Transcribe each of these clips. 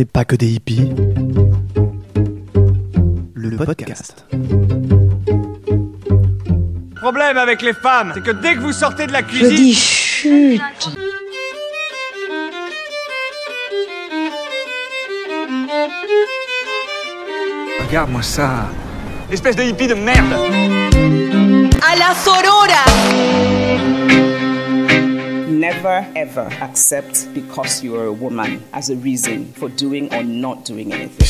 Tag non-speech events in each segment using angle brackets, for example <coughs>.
n'est pas que des hippies. Le podcast. Problème avec les femmes, c'est que dès que vous sortez de la Je cuisine, dis chut regarde-moi ça. Espèce de hippie de merde. à la sorora Never ever accept because you a woman as a reason for doing or not doing anything.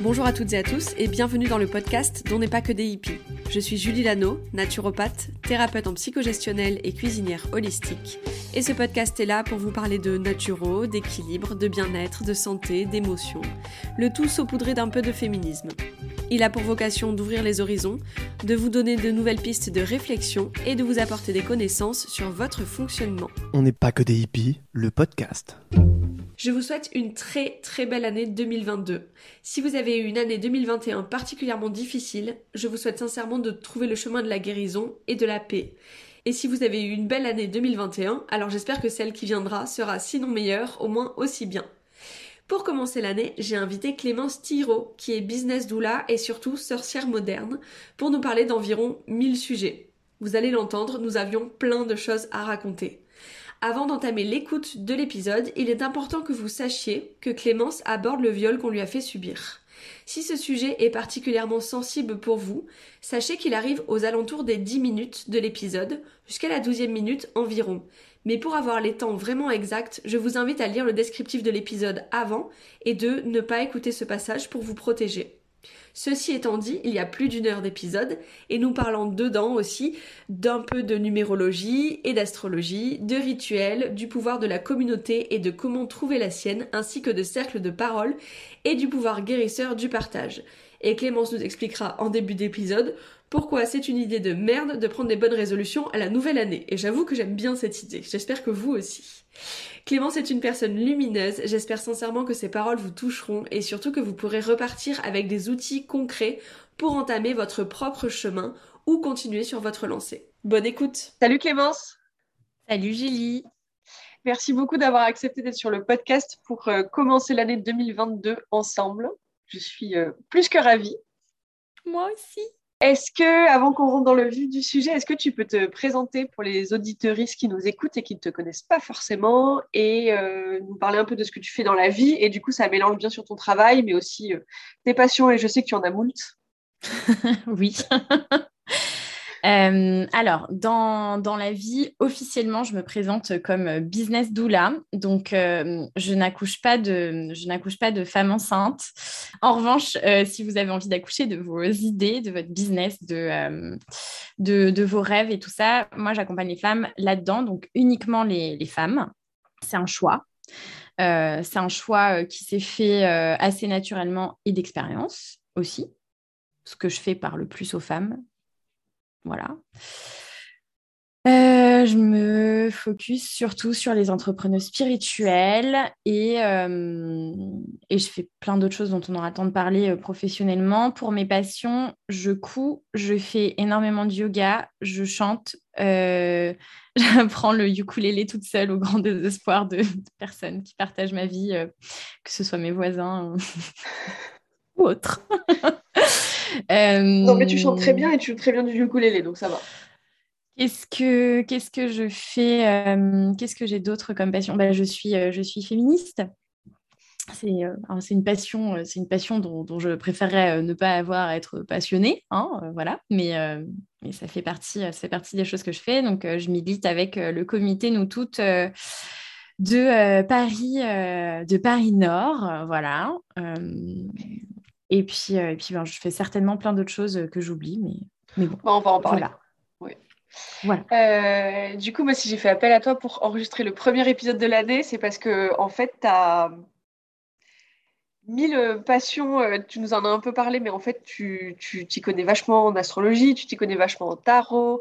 Bonjour à toutes et à tous et bienvenue dans le podcast dont n'est pas que des hippies. Je suis Julie Lano, naturopathe, thérapeute en psychogestionnelle et cuisinière holistique. Et ce podcast est là pour vous parler de naturo, d'équilibre, de bien-être, de santé, d'émotion. Le tout saupoudré d'un peu de féminisme. Il a pour vocation d'ouvrir les horizons, de vous donner de nouvelles pistes de réflexion et de vous apporter des connaissances sur votre fonctionnement. On n'est pas que des hippies, le podcast. Je vous souhaite une très très belle année 2022. Si vous avez eu une année 2021 particulièrement difficile, je vous souhaite sincèrement de trouver le chemin de la guérison et de la paix. Et si vous avez eu une belle année 2021, alors j'espère que celle qui viendra sera sinon meilleure, au moins aussi bien. Pour commencer l'année, j'ai invité Clémence Thiraud, qui est business doula et surtout sorcière moderne, pour nous parler d'environ 1000 sujets. Vous allez l'entendre, nous avions plein de choses à raconter. Avant d'entamer l'écoute de l'épisode, il est important que vous sachiez que Clémence aborde le viol qu'on lui a fait subir. Si ce sujet est particulièrement sensible pour vous, sachez qu'il arrive aux alentours des 10 minutes de l'épisode, jusqu'à la 12e minute environ. Mais pour avoir les temps vraiment exacts, je vous invite à lire le descriptif de l'épisode avant et de ne pas écouter ce passage pour vous protéger. Ceci étant dit, il y a plus d'une heure d'épisode et nous parlons dedans aussi d'un peu de numérologie et d'astrologie, de rituels, du pouvoir de la communauté et de comment trouver la sienne, ainsi que de cercles de parole et du pouvoir guérisseur du partage. Et Clémence nous expliquera en début d'épisode pourquoi c'est une idée de merde de prendre des bonnes résolutions à la nouvelle année. Et j'avoue que j'aime bien cette idée. J'espère que vous aussi. Clémence est une personne lumineuse. J'espère sincèrement que ses paroles vous toucheront et surtout que vous pourrez repartir avec des outils concrets pour entamer votre propre chemin ou continuer sur votre lancée. Bonne écoute. Salut Clémence. Salut Julie. Merci beaucoup d'avoir accepté d'être sur le podcast pour euh, commencer l'année 2022 ensemble. Je suis euh, plus que ravie. Moi aussi. Est-ce que, avant qu'on rentre dans le vif du sujet, est-ce que tu peux te présenter pour les auditeuristes qui nous écoutent et qui ne te connaissent pas forcément et euh, nous parler un peu de ce que tu fais dans la vie Et du coup, ça mélange bien sur ton travail, mais aussi euh, tes passions, et je sais que tu en as moult. <laughs> oui. <laughs> Euh, alors, dans, dans, la vie, officiellement, je me présente comme business doula. Donc, euh, je n'accouche pas de, je n'accouche pas de femme enceinte. En revanche, euh, si vous avez envie d'accoucher de vos idées, de votre business, de, de, de, vos rêves et tout ça, moi, j'accompagne les femmes là-dedans. Donc, uniquement les, les femmes. C'est un choix. c'est un choix qui s'est fait assez naturellement et d'expérience aussi. Ce que je fais parle plus aux femmes voilà. Euh, je me focus surtout sur les entrepreneurs spirituels et, euh, et je fais plein d'autres choses dont on aura le temps de parler euh, professionnellement. Pour mes passions, je couds, je fais énormément de yoga, je chante, <laughs> j'apprends le ukulélé toute seule au grand <laughs> désespoir de, de personnes qui partagent ma vie, que ce soit mes voisins <laughs> ou autres. Non, mais tu chantes très bien et tu joues très bien du ukulélé, donc ça va. Qu'est-ce que, qu'est-ce que je fais euh, Qu'est-ce que j'ai d'autre comme passion? Ben, je, suis, euh, je suis féministe. C'est, euh, c'est une passion, c'est une passion dont, dont, je préférerais ne pas avoir à être passionnée, hein, voilà. Mais, mais ça fait partie, ça fait partie des choses que je fais. Donc, je milite avec le comité Nous Toutes de Paris, de Paris Nord, voilà. Et puis, et puis ben, je fais certainement plein d'autres choses que j'oublie, mais, mais bon. on va en parler. Voilà. Euh, du coup, moi, si j'ai fait appel à toi pour enregistrer le premier épisode de l'année, c'est parce que, en fait, tu as mille passions. Euh, tu nous en as un peu parlé, mais en fait, tu t'y connais vachement en astrologie, tu t'y connais vachement en tarot.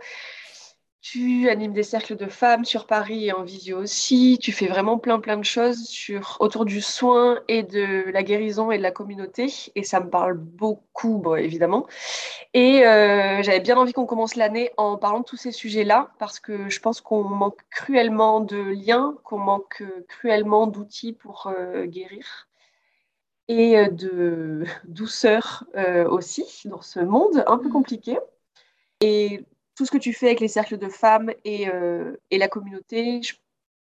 Tu animes des cercles de femmes sur Paris et en visio aussi. Tu fais vraiment plein plein de choses sur, autour du soin et de la guérison et de la communauté. Et ça me parle beaucoup, bon, évidemment. Et euh, j'avais bien envie qu'on commence l'année en parlant de tous ces sujets-là parce que je pense qu'on manque cruellement de liens, qu'on manque cruellement d'outils pour euh, guérir et euh, de douceur aussi dans ce monde un peu compliqué. Et tout ce que tu fais avec les cercles de femmes et, euh, et la communauté, je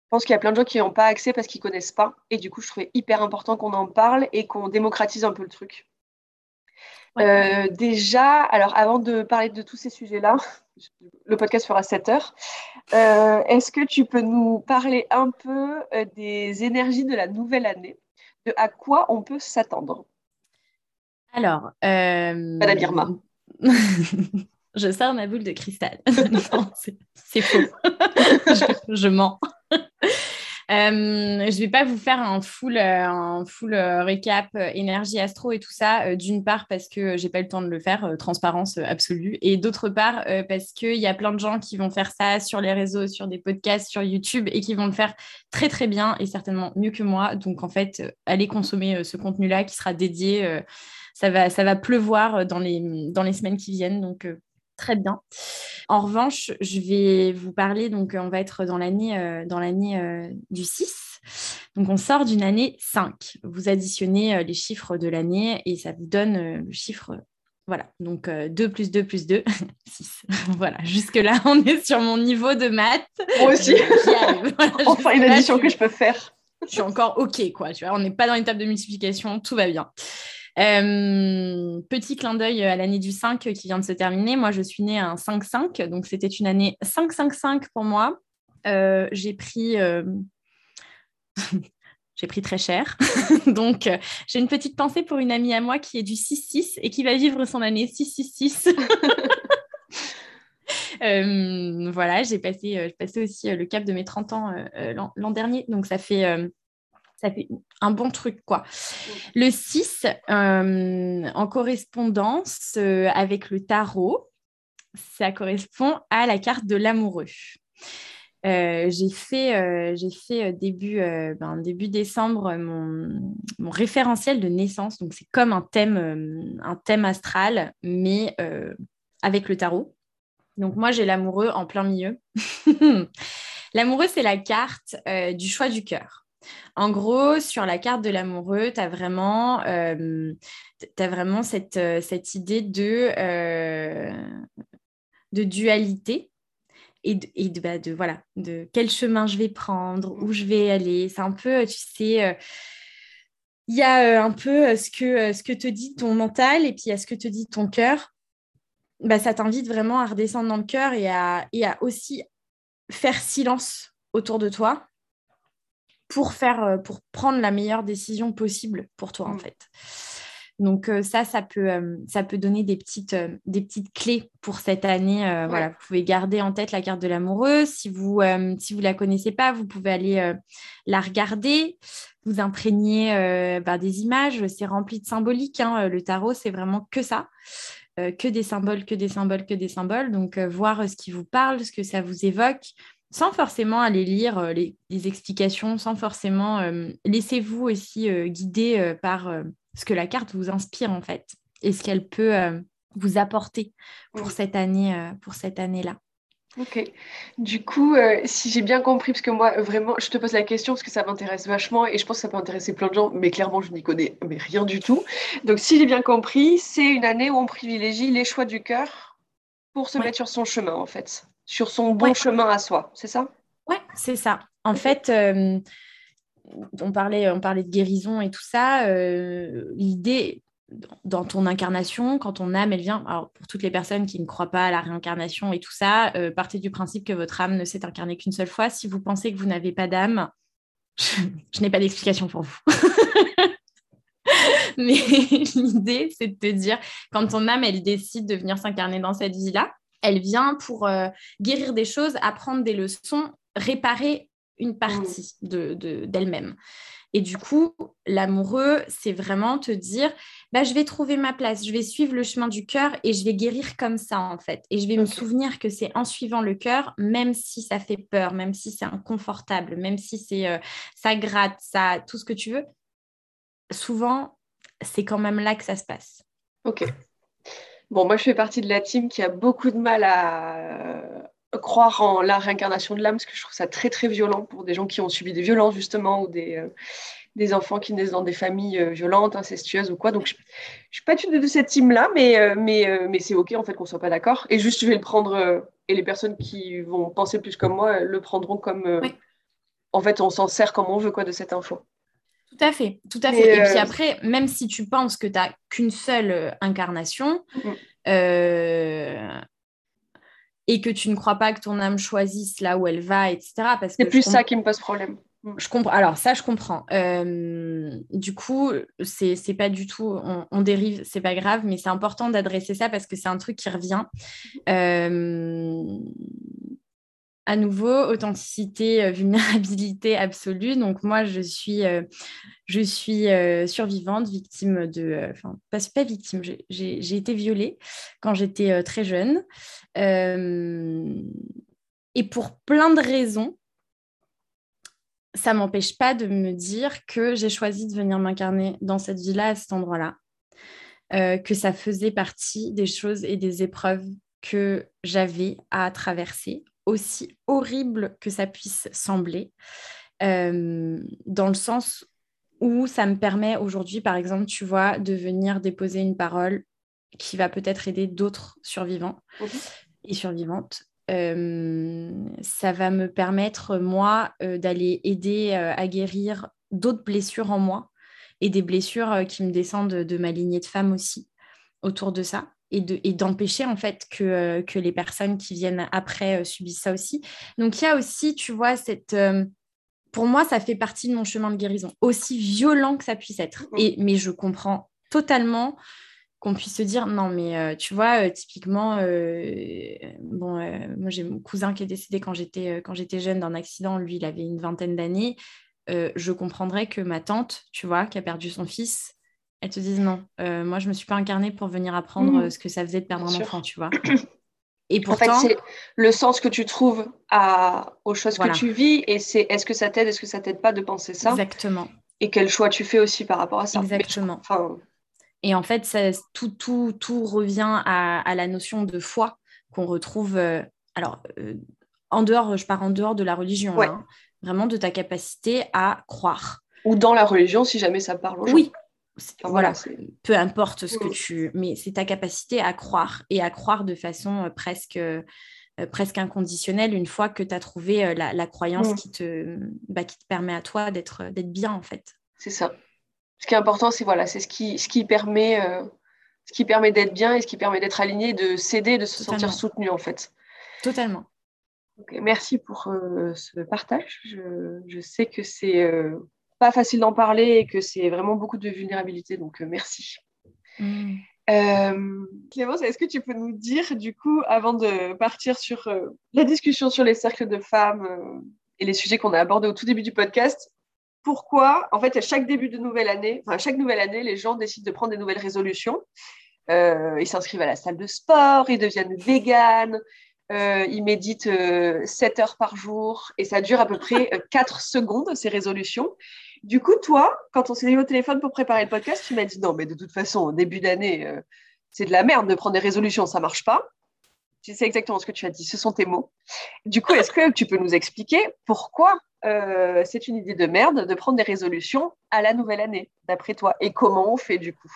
pense qu'il y a plein de gens qui n'ont pas accès parce qu'ils ne connaissent pas. Et du coup, je trouvais hyper important qu'on en parle et qu'on démocratise un peu le truc. Euh, déjà, alors avant de parler de tous ces sujets-là, <laughs> le podcast fera 7 heures. Euh, est-ce que tu peux nous parler un peu des énergies de la nouvelle année, de à quoi on peut s'attendre? Alors, Madame Irma. <laughs> je sors ma boule de cristal. <laughs> c'est faux. <laughs> je, mens. <laughs> Euh, je vais pas vous faire un full, euh, un full euh, récap énergie astro et tout ça. D'une part parce que j'ai pas eu le temps de le faire, transparence absolue, et d'autre part parce qu'il y a plein de gens qui vont faire ça sur les réseaux, sur des podcasts, sur YouTube et qui vont le faire très très bien et certainement mieux que moi. Donc en fait, allez consommer ce contenu-là qui sera dédié. ça va, pleuvoir dans les, dans les semaines qui viennent. Donc, Très bien. En revanche, je vais vous parler, donc on va être dans l'année euh, dans l'année euh, du 6. Donc on sort d'une année 5. Vous additionnez euh, les chiffres de l'année et ça vous donne le chiffre. Voilà, donc 2 plus 2 plus 2, 6. <laughs> <laughs> voilà, jusque-là, <laughs> on est sur mon niveau de maths. Moi aussi. enfin, une addition que je peux faire. Je suis encore OK, quoi. Tu vois, on n'est pas dans une table de multiplication, tout va bien. Euh, petit clin d'œil à l'année du 5 qui vient de se terminer. Moi, je suis née un 5-5, donc c'était une année 5-5-5 pour moi. Euh, j'ai pris. Euh, <laughs> j'ai pris très cher. <laughs> Donc, j'ai une petite pensée pour une amie à moi qui est du 6-6 et qui va vivre son année 6-6-6. <laughs> voilà, j'ai passé, passé aussi le cap de mes 30 ans l'an dernier. Donc, ça fait ça fait un bon truc, quoi. Le 6, euh, en correspondance euh, avec le tarot, ça correspond à la carte de l'amoureux. Euh, j'ai fait, fait début, ben, début décembre mon, mon, référentiel de naissance. Donc, c'est comme un thème, un thème astral, mais avec le tarot. Donc, moi, j'ai l'amoureux en plein milieu. <laughs> l'amoureux, c'est la carte du choix du cœur. En gros, sur la carte de l'amoureux, tu as vraiment, euh, vraiment cette, euh, idée de, euh, de dualité et, de, et de, bah, de, voilà, de quel chemin je vais prendre, où je vais aller. C'est un peu, tu sais, il y a un peu ce que, ce que te dit ton mental et puis il y a ce que te dit ton cœur. Bah, ça t'invite vraiment à redescendre dans le cœur et à aussi faire silence autour de toi pour faire, euh, pour prendre la meilleure décision possible pour toi, en mm. fait. Donc euh, ça, ça peut, euh, ça peut donner des petites, des petites clés pour cette année. Voilà, vous pouvez garder en tête la carte de l'amoureux. Si vous, si vous la connaissez pas, vous pouvez aller la regarder, vous imprégner bah, des images. C'est rempli de symboliques. Hein. Le tarot, c'est vraiment que ça. que des symboles, que des symboles, que des symboles. Donc, voir ce qui vous parle, ce que ça vous évoque sans forcément aller lire euh, les, explications, sans forcément euh, laissez-vous aussi euh, guider par ce que la carte vous inspire en fait et ce qu'elle peut vous apporter pour cette année pour cette année-là. Ok. Du coup, si j'ai bien compris, parce que moi, vraiment, je te pose la question parce que ça m'intéresse vachement et je pense que ça peut intéresser plein de gens, mais clairement, je n'y connais mais rien du tout. Donc, si j'ai bien compris, c'est une année où on privilégie les choix du cœur pour se mettre sur son chemin, en fait sur son bon chemin à soi, c'est ça? Oui, c'est ça. En fait, euh, on, parlait, on parlait de guérison et tout ça. Euh, l'idée, dans ton incarnation, quand ton âme, elle vient, alors pour toutes les personnes qui ne croient pas à la réincarnation et tout ça, euh, partez du principe que votre âme ne s'est incarnée qu'une seule fois. Si vous pensez que vous n'avez pas d'âme, <laughs> je, n'ai pas d'explication pour vous. <laughs> Mais <laughs> l'idée, c'est de te dire, quand ton âme, elle décide de venir s'incarner dans cette vie-là, elle vient pour euh, guérir des choses, apprendre des leçons, réparer une partie mm. de, d'elle-même. Et du coup, l'amoureux, c'est vraiment te dire, bah, je vais trouver ma place, je vais suivre le chemin du cœur et je vais guérir comme ça, en fait. Et je vais me souvenir que c'est en suivant le cœur, même si ça fait peur, même si c'est inconfortable, même si c'est euh, ça gratte, ça, tout ce que tu veux. Souvent, c'est quand même là que ça se passe. Ok. Bon, moi, je fais partie de la team qui a beaucoup de mal à euh, croire en la réincarnation de l'âme, parce que je trouve ça très, très violent pour des gens qui ont subi des violences, justement, ou des, euh, des enfants qui naissent dans des familles euh, violentes, incestueuses ou quoi. Donc, je ne suis pas du tout de cette team-là, mais, euh, mais, euh, mais c'est OK, en fait, qu'on ne soit pas d'accord. Et juste, je vais le prendre, et les personnes qui vont penser plus comme moi le prendront comme... Oui. En fait, on s'en sert comme on veut, quoi, de cette info. Tout à fait, tout à fait. Et euh, puis après, même si tu penses que tu n'as qu'une seule euh, incarnation Mhm. euh, et que tu ne crois pas que ton âme choisisse là où elle va, etc. C'est plus ça qui me pose problème. Je comprends. Alors ça, je comprends. Euh, du coup, c'est c'est pas du tout. On, on dérive, c'est pas grave, mais c'est important d'adresser ça parce que c'est un truc qui revient. Euh, à nouveau, authenticité, euh, vulnérabilité absolue. Donc moi, je suis, euh, euh, survivante, victime de, euh, enfin pas, pas victime. j'ai- été violée quand j'étais euh, très jeune, Euh, et pour plein de raisons ça m'empêche pas de me dire que j'ai choisi de venir m'incarner dans cette vie-là, à cet endroit-là, Euh, que ça faisait partie des choses et des épreuves que j'avais à traverser, aussi horrible que ça puisse sembler, euh, dans le sens où ça me permet aujourd'hui, par exemple, tu vois, de venir déposer une parole qui va peut-être aider d'autres survivants et survivantes. Euh, ça va me permettre, moi, euh, d'aller aider à guérir d'autres blessures en moi et des blessures qui me descendent de, de ma lignée de femmes aussi autour de ça et de- et d'empêcher en fait que, euh, que les personnes qui viennent après euh, subissent ça aussi. Donc il y a aussi, tu vois, cette... euh, pour moi, ça fait partie de mon chemin de guérison, aussi violent que ça puisse être. Mhm. Et, mais je comprends totalement qu'on puisse se dire non mais euh, tu vois euh, typiquement euh, bon moi j'ai mon cousin qui est décédé quand j'étais quand j'étais jeune d'un accident lui il avait une vingtaine d'années je comprendrais que ma tante tu vois qui a perdu son fils elle te dise non euh, moi je me suis pas incarnée pour venir apprendre Mhm. euh, ce que ça faisait de perdre Bien un sûr. enfant tu vois <clears throat> et En fait, pourtant c'est le sens que tu trouves à, aux choses Voilà. que tu vis et c'est est-ce que ça t'aide, est-ce que ça t'aide pas de penser ça exactement et quel choix tu fais aussi par rapport à ça. Mais Exactement. Enfin, Et en fait, ça, tout, tout, tout revient à, à la notion de foi qu'on retrouve. euh, alors, euh, en dehors, je pars en dehors de la religion, Ouais. hein, vraiment de ta capacité à croire. ou dans la religion, si jamais ça parle aux gens. Oui, voilà, peu importe ce que Mm. tu. Mais c'est ta capacité à croire et à croire de façon euh, presque. euh, presque inconditionnelle une fois que tu as trouvé euh, la, la croyance Mm. qui, te, bah, qui te permet à toi d'être d'être bien en fait. c'est ça. Ce qui est important, c'est voilà, c'est ce qui, ce qui permet, euh, ce qui permet d'être bien et ce qui permet d'être aligné, de s'aider, de se Totalement. sentir soutenu en fait. Totalement. Merci pour euh, ce partage. Je, je sais que c'est euh, pas facile d'en parler et que c'est vraiment beaucoup de vulnérabilité, donc euh, merci. Mm. Euh, Clémence, est-ce que tu peux nous dire, du coup, avant de partir sur euh, la discussion sur les cercles de femmes euh, et les sujets qu'on a abordés au tout début du podcast, pourquoi, en fait, à chaque début de nouvelle année, enfin, à chaque nouvelle année, les gens décident de prendre des nouvelles résolutions. Ils s'inscrivent à la salle de sport, ils deviennent véganes, euh, ils méditent euh, 7 heures par jour et ça dure à peu près euh, 4 secondes, ces résolutions. Du coup, toi, quand on s'est eu au téléphone pour préparer le podcast, tu m'as dit non, mais de toute façon, au début d'année, euh, c'est de la merde de prendre des résolutions, ça marche pas. Tu sais exactement ce que tu as dit, ce sont tes mots. Du coup, est-ce que tu peux nous expliquer pourquoi euh, c'est une idée de merde de prendre des résolutions à la nouvelle année, d'après toi, et comment on fait du coup?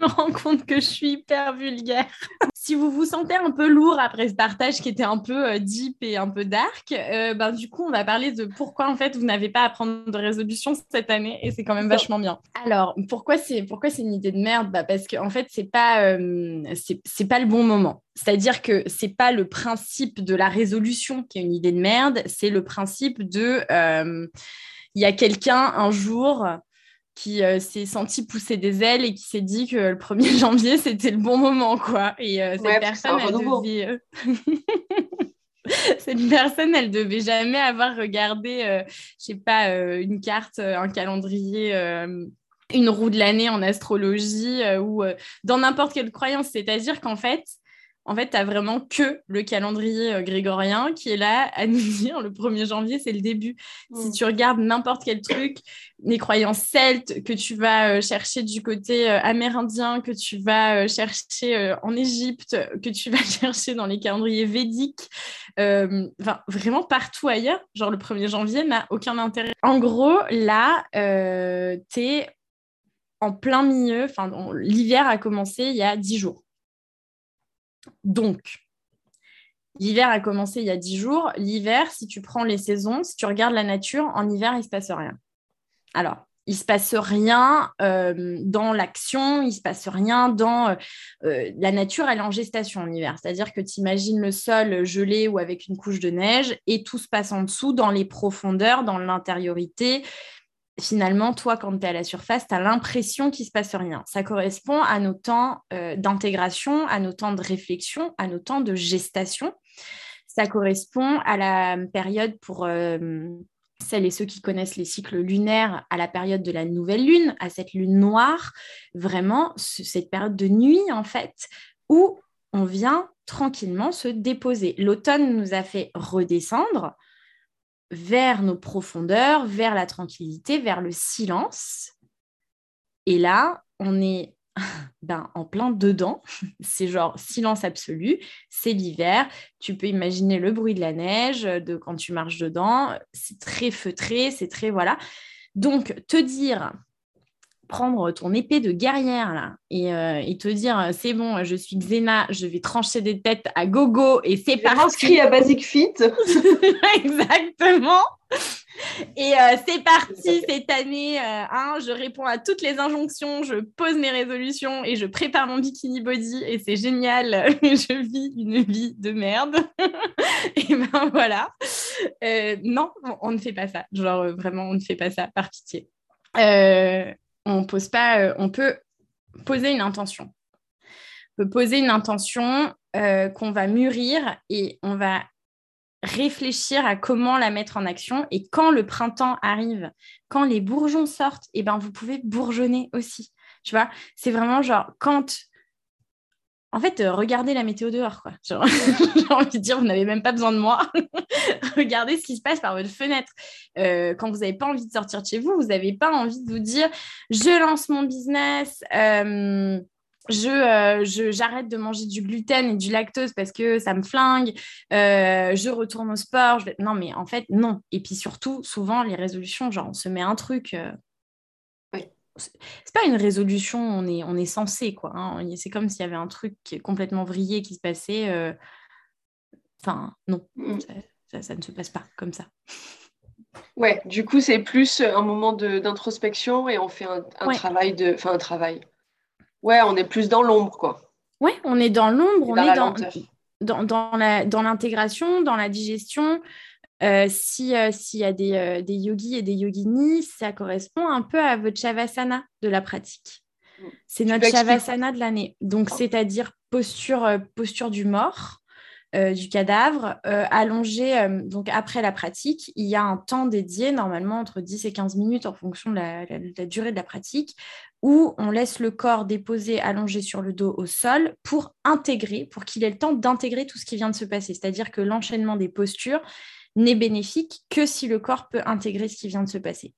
Me rends compte que je suis hyper vulgaire. si vous vous sentez un peu lourd après ce partage qui était un peu euh, deep et un peu dark, euh, ben, du coup, on va parler de pourquoi en fait vous n'avez pas à prendre de résolution cette année et c'est quand même vachement bien. Alors, pourquoi c'est pourquoi c'est une idée de merde? Bah, Parce qu'en en fait, c'est pas, euh, c'est pas le bon moment. C'est-à-dire que c'est pas le principe de la résolution qui est une idée de merde, c'est le principe de euh, il y a quelqu'un un jour qui euh, s'est senti pousser des ailes et qui s'est dit que le 1er <laughs> janvier, c'était le bon moment, quoi. Et euh, cette Ouais, personne, elle devait... euh, <laughs> cette personne, elle devait jamais avoir regardé, euh, je sais pas, une carte, un calendrier... une roue de l'année en astrologie euh, ou euh, dans n'importe quelle croyance. C'est-à-dire qu'en fait, en fait, tu n'as vraiment que le calendrier euh, grégorien qui est là à <laughs> nous dire le 1er janvier, c'est le début. Si Mm. tu regardes n'importe quel truc, les croyances celtes que tu vas euh, chercher du côté euh, amérindien, que tu vas chercher en Égypte, que tu vas <laughs> chercher dans les calendriers védiques, euh, enfin, vraiment partout ailleurs, genre le 1er janvier n'a aucun intérêt. En gros, là, euh, tu es en plein milieu, enfin, l'hiver a commencé il y a 10 jours. Donc, l'hiver a commencé il y a 10 jours. L'hiver, si tu prends les saisons, si tu regardes la nature, en hiver, il ne se passe rien. Alors, il ne se passe rien euh, dans l'action, il ne se passe rien dans... euh, euh, la nature, elle est en gestation en hiver. C'est-à-dire que tu imagines le sol gelé ou avec une couche de neige et tout se passe en dessous, dans les profondeurs, dans l'intériorité. Finalement, toi, quand tu es à la surface, tu as l'impression qu'il ne se passe rien. Ça correspond à nos temps euh, d'intégration, à nos temps de réflexion, à nos temps de gestation. Ça correspond à la période pour euh, celles et ceux qui connaissent les cycles lunaires, à la période de la nouvelle lune, à cette lune noire, vraiment ce- cette période de nuit, en fait, où on vient tranquillement se déposer. L'automne nous a fait redescendre vers nos profondeurs, vers la tranquillité, vers le silence. Et là, on est <laughs> ben, en plein dedans. <laughs> C'est genre silence absolu. C'est l'hiver. Tu peux imaginer le bruit de la neige de quand tu marches dedans. C'est très feutré, c'est très voilà. Donc, te dire, prendre ton épée de guerrière là et, euh, et te dire, c'est bon, je suis Xena, je vais trancher des têtes à gogo et c'est parti. inscrit à Basic Fit. <laughs> Exactement. Et euh, c'est parti cette année. euh, hein, je réponds à toutes les injonctions, je pose mes résolutions et je prépare mon bikini body et c'est génial. <laughs> je vis une vie de merde. <laughs> et ben voilà. Euh, non, on- ne fait pas ça. Genre euh, vraiment, on ne fait pas ça par pitié. On pose pas. euh, on peut poser une intention. On peut poser une intention euh, qu'on va mûrir et on va réfléchir à comment la mettre en action. Et quand le printemps arrive, quand les bourgeons sortent, et ben vous pouvez bourgeonner aussi. Tu vois, c'est vraiment genre quand. En fait, euh, regardez la météo dehors, quoi. <laughs> J'ai envie de dire, vous n'avez même pas besoin de moi. <laughs> regardez ce qui se passe par votre fenêtre. Euh, quand vous n'avez pas envie de sortir de chez vous, vous n'avez pas envie de vous dire, je lance mon business. euh, je, j'arrête de manger du gluten et du lactose parce que ça me flingue, je retourne au sport. Non, mais en fait, non. Et puis surtout, souvent, les résolutions, genre, on se met un truc. C'est pas une résolution, on est, on est censé, quoi. hein. C'est comme s'il y avait un truc complètement vrillé qui se passait. euh, Enfin, non, Mm. ça, ça- ça ne se passe pas comme ça. Ouais, du coup, c'est plus un moment d'introspection et on fait un, un Ouais. travail de. Enfin, un travail. Ouais, on est plus dans l'ombre, quoi. Ouais, on est dans l'ombre, on est dans, dans, dans la- dans l'intégration, dans la digestion. Euh, si, euh, S'il y a des, euh, des yogis et des yoginis, ça correspond un peu à votre shavasana de la pratique. C'est notre shavasana de l'année. Donc, c'est-à-dire posture, posture du mort, du cadavre, allongé. donc, après la pratique, il y a un temps dédié, normalement entre 10 et 15 minutes en fonction de la, la- la durée de la pratique, où on laisse le corps déposé, allongé sur le dos au sol pour intégrer, pour qu'il ait le temps d'intégrer tout ce qui vient de se passer. C'est-à-dire que l'enchaînement des postures n'est bénéfique que si le corps peut intégrer ce qui vient de se passer.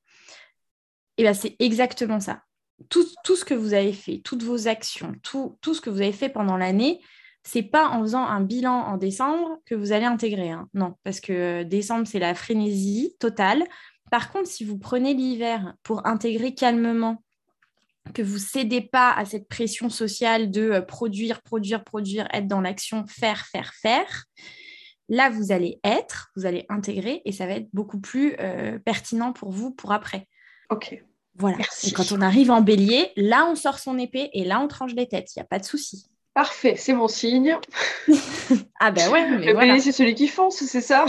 Et bien, c'est exactement ça. Tout, ce que vous avez fait, toutes vos actions, tout, tout ce que vous avez fait pendant l'année, c'est pas en faisant un bilan en décembre que vous allez intégrer. hein. Non, parce que euh, décembre, c'est la frénésie totale. Par contre, si vous prenez l'hiver pour intégrer calmement, que vous cédez pas à cette pression sociale de euh, produire, produire, produire, être dans l'action, faire, faire, faire, là, vous allez être, vous allez intégrer et ça va être beaucoup plus euh, pertinent pour vous pour après. Ok. Voilà. Merci. Et quand on arrive en bélier, là, on sort son épée et là, on tranche les têtes. Il n'y a pas de souci. Parfait, c'est mon signe. <laughs> Ah ben ouais, mais Le voilà. bélier, c'est celui qui fonce, c'est ça?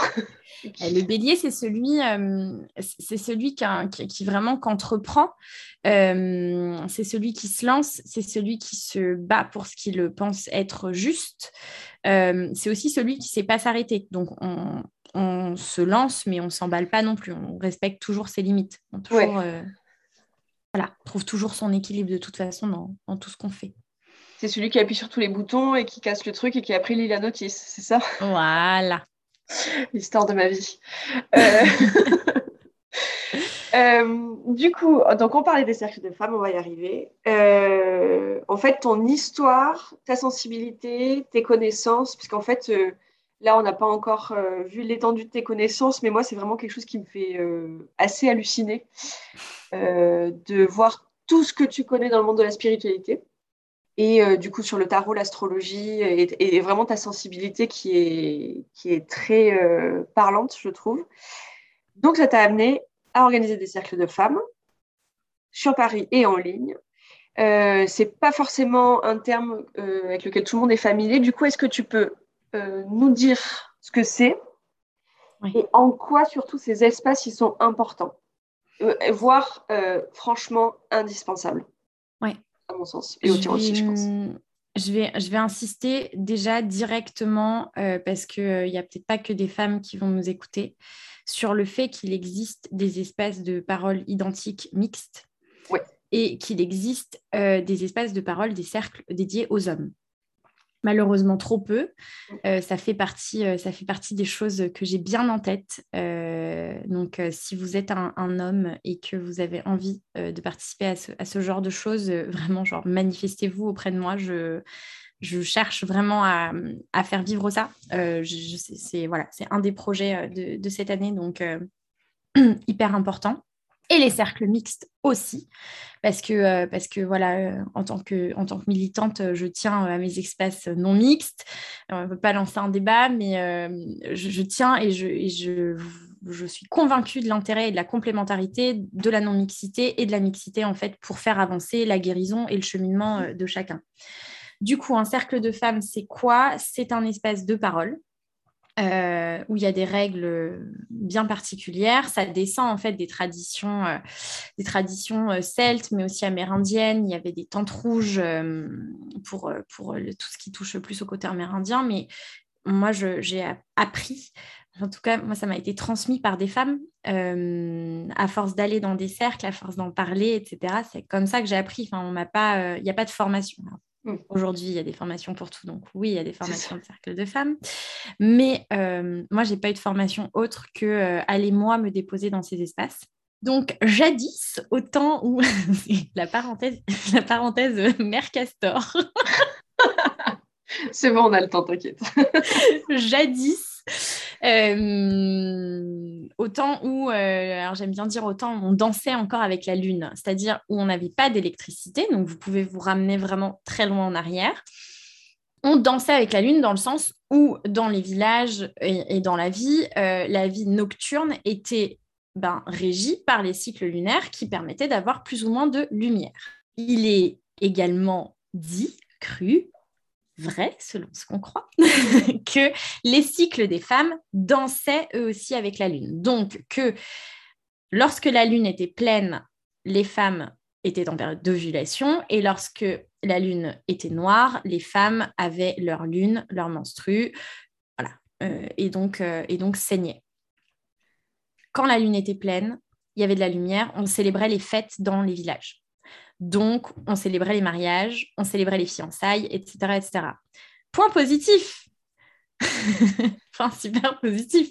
Le bélier, c'est celui, euh, c'est celui qui, a- qui- qui vraiment qu'entreprend. Euh, c'est celui qui se lance, c'est celui qui se bat pour ce qu'il pense être juste. Euh, c'est aussi celui qui ne sait pas s'arrêter. Donc, on, on se lance, mais on ne s'emballe pas non plus. On respecte toujours ses limites. On toujours, euh, voilà, trouve toujours son équilibre de toute façon dans, dans tout ce qu'on fait. C'est celui qui appuie sur tous les boutons et qui casse le truc et qui a pris la notice, c'est ça? Voilà. <laughs> L'histoire de ma vie. Euh, <laughs> euh, du coup, donc on parlait des cercles de femmes, on va y arriver. Euh, en fait, ton histoire, ta sensibilité, tes connaissances, puisqu'en fait, là, on n'a pas encore vu l'étendue de tes connaissances, mais moi, c'est vraiment quelque chose qui me fait assez halluciner de voir tout ce que tu connais dans le monde de la spiritualité et euh, du coup sur le tarot, l'astrologie et, vraiment ta sensibilité qui est, qui est très euh, parlante, je trouve. Donc ça t'a amené à organiser des cercles de femmes sur Paris et en ligne. Euh, c'est pas forcément un terme euh, avec lequel tout le monde est familier. Du coup, est-ce que tu peux nous dire ce que c'est et en quoi surtout ces espaces ils sont importants, voire franchement indispensables? À sens, et je aussi, je pense. Je vais, je vais insister déjà directement, euh, parce qu'il n'y euh, a peut-être pas que des femmes qui vont nous écouter, sur le fait qu'il existe des espaces de parole identiques mixtes et qu'il existe euh, des espaces de parole, des cercles dédiés aux hommes malheureusement trop peu. Euh, ça, fait partie, euh, ça fait partie des choses que j'ai bien en tête. Euh, donc, si vous êtes un, homme et que vous avez envie de participer à ce, genre de choses, vraiment, genre, manifestez-vous auprès de moi. Je, je cherche vraiment à, faire vivre ça. c'est voilà, un des projets de, de cette année, donc <clears throat> hyper important et les cercles mixtes aussi, parce que, euh, voilà, euh, en, tant que, militante, euh, je tiens à mes espaces non mixtes. On ne peut pas lancer un débat, mais je, tiens et, je, et je, je, suis convaincue de l'intérêt et de la complémentarité de la non-mixité et de la mixité, en fait, pour faire avancer la guérison et le cheminement de chacun. Du coup, un cercle de femmes, c'est quoi? C'est un espace de parole euh, où il y a des règles bien particulières. Ça descend en fait des traditions, euh, des traditions euh, celtes, mais aussi amérindiennes. Il y avait des tentes rouges pour, tout ce qui touche plus au côté amérindien. Mais moi, j'ai appris, en tout cas, moi, ça m'a été transmis par des femmes, à force d'aller dans des cercles, à force d'en parler, etc. C'est comme ça que j'ai appris. On m'a pas, il n'y a pas de formation. Mm. Aujourd'hui, il y a des formations pour tout. Donc oui, il y a des formations de cercle de femmes. Mais euh, moi, je n'ai pas eu de formation autre que euh, aller moi me déposer dans ces espaces. Donc jadis, au temps où <laughs> la parenthèse, <laughs> la parenthèse Mère Castor. <laughs> C'est bon, on a le temps, t'inquiète. jadis, euh, autant où, euh, alors j'aime bien dire autant, on dansait encore avec la lune, c'est-à-dire où on n'avait pas d'électricité, donc vous pouvez vous ramener vraiment très loin en arrière. On dansait avec la lune dans le sens où dans les villages et, dans la vie, euh, la vie nocturne était ben, régie par les cycles lunaires qui permettaient d'avoir plus ou moins de lumière. Il est également dit, cru, vrai, selon ce qu'on croit, <laughs> que les cycles des femmes dansaient eux aussi avec la lune. Donc que lorsque la lune était pleine, les femmes étaient en période d'ovulation et lorsque la lune était noire, les femmes avaient leur lune, leur menstru, voilà, euh, et, donc, euh, et donc saignaient. Quand la lune était pleine, il y avait de la lumière, on célébrait les fêtes dans les villages. Donc, on célébrait les mariages, on célébrait les fiançailles, etc. etc. Point positif. <laughs> enfin, super positif.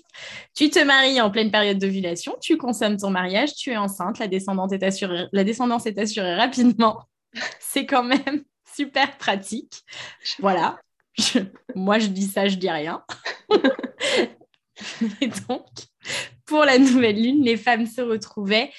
Tu te maries en pleine période d'ovulation, tu consommes ton mariage, tu es enceinte, la, descendance est assurée, la descendance est assurée rapidement. <laughs> C'est quand même <laughs> super pratique. Voilà. moi, je dis ça, je dis rien. Et donc, pour la nouvelle lune, les femmes se retrouvaient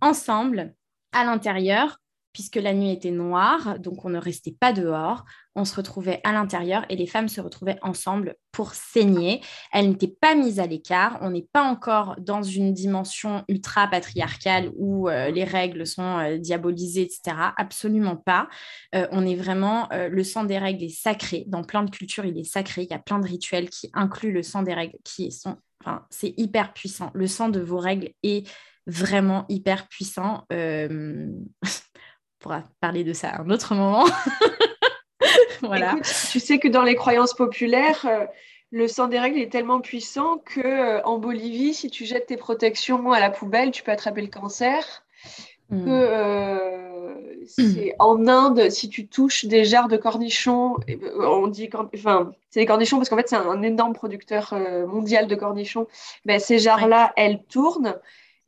ensemble à l'intérieur puisque la nuit était noire, donc on ne restait pas dehors, on se retrouvait à l'intérieur et les femmes se retrouvaient ensemble pour saigner. Elles n'étaient pas mises à l'écart, on n'est pas encore dans une dimension ultra patriarcale où euh, les règles sont euh, diabolisées, etc. Absolument pas. Euh, on est vraiment, le sang des règles est sacré. Dans plein de cultures, il est sacré. Il y a plein de rituels qui incluent le sang des règles, qui sont, enfin, c'est hyper puissant. Le sang de vos règles est vraiment hyper puissant. <laughs> pourra parler de ça à un autre moment. <laughs> voilà. tu sais que dans les croyances populaires, euh, le sang des règles est tellement puissant que euh, en Bolivie, si tu jettes tes protections à la poubelle, tu peux attraper le cancer. que euh, c'est en Inde, si tu touches des jarres de cornichons, eh ben, on dit, enfin, c'est des cornichons parce qu'en fait, c'est un énorme producteur euh, mondial de cornichons. Ben, ces jarres-là, elles tournent.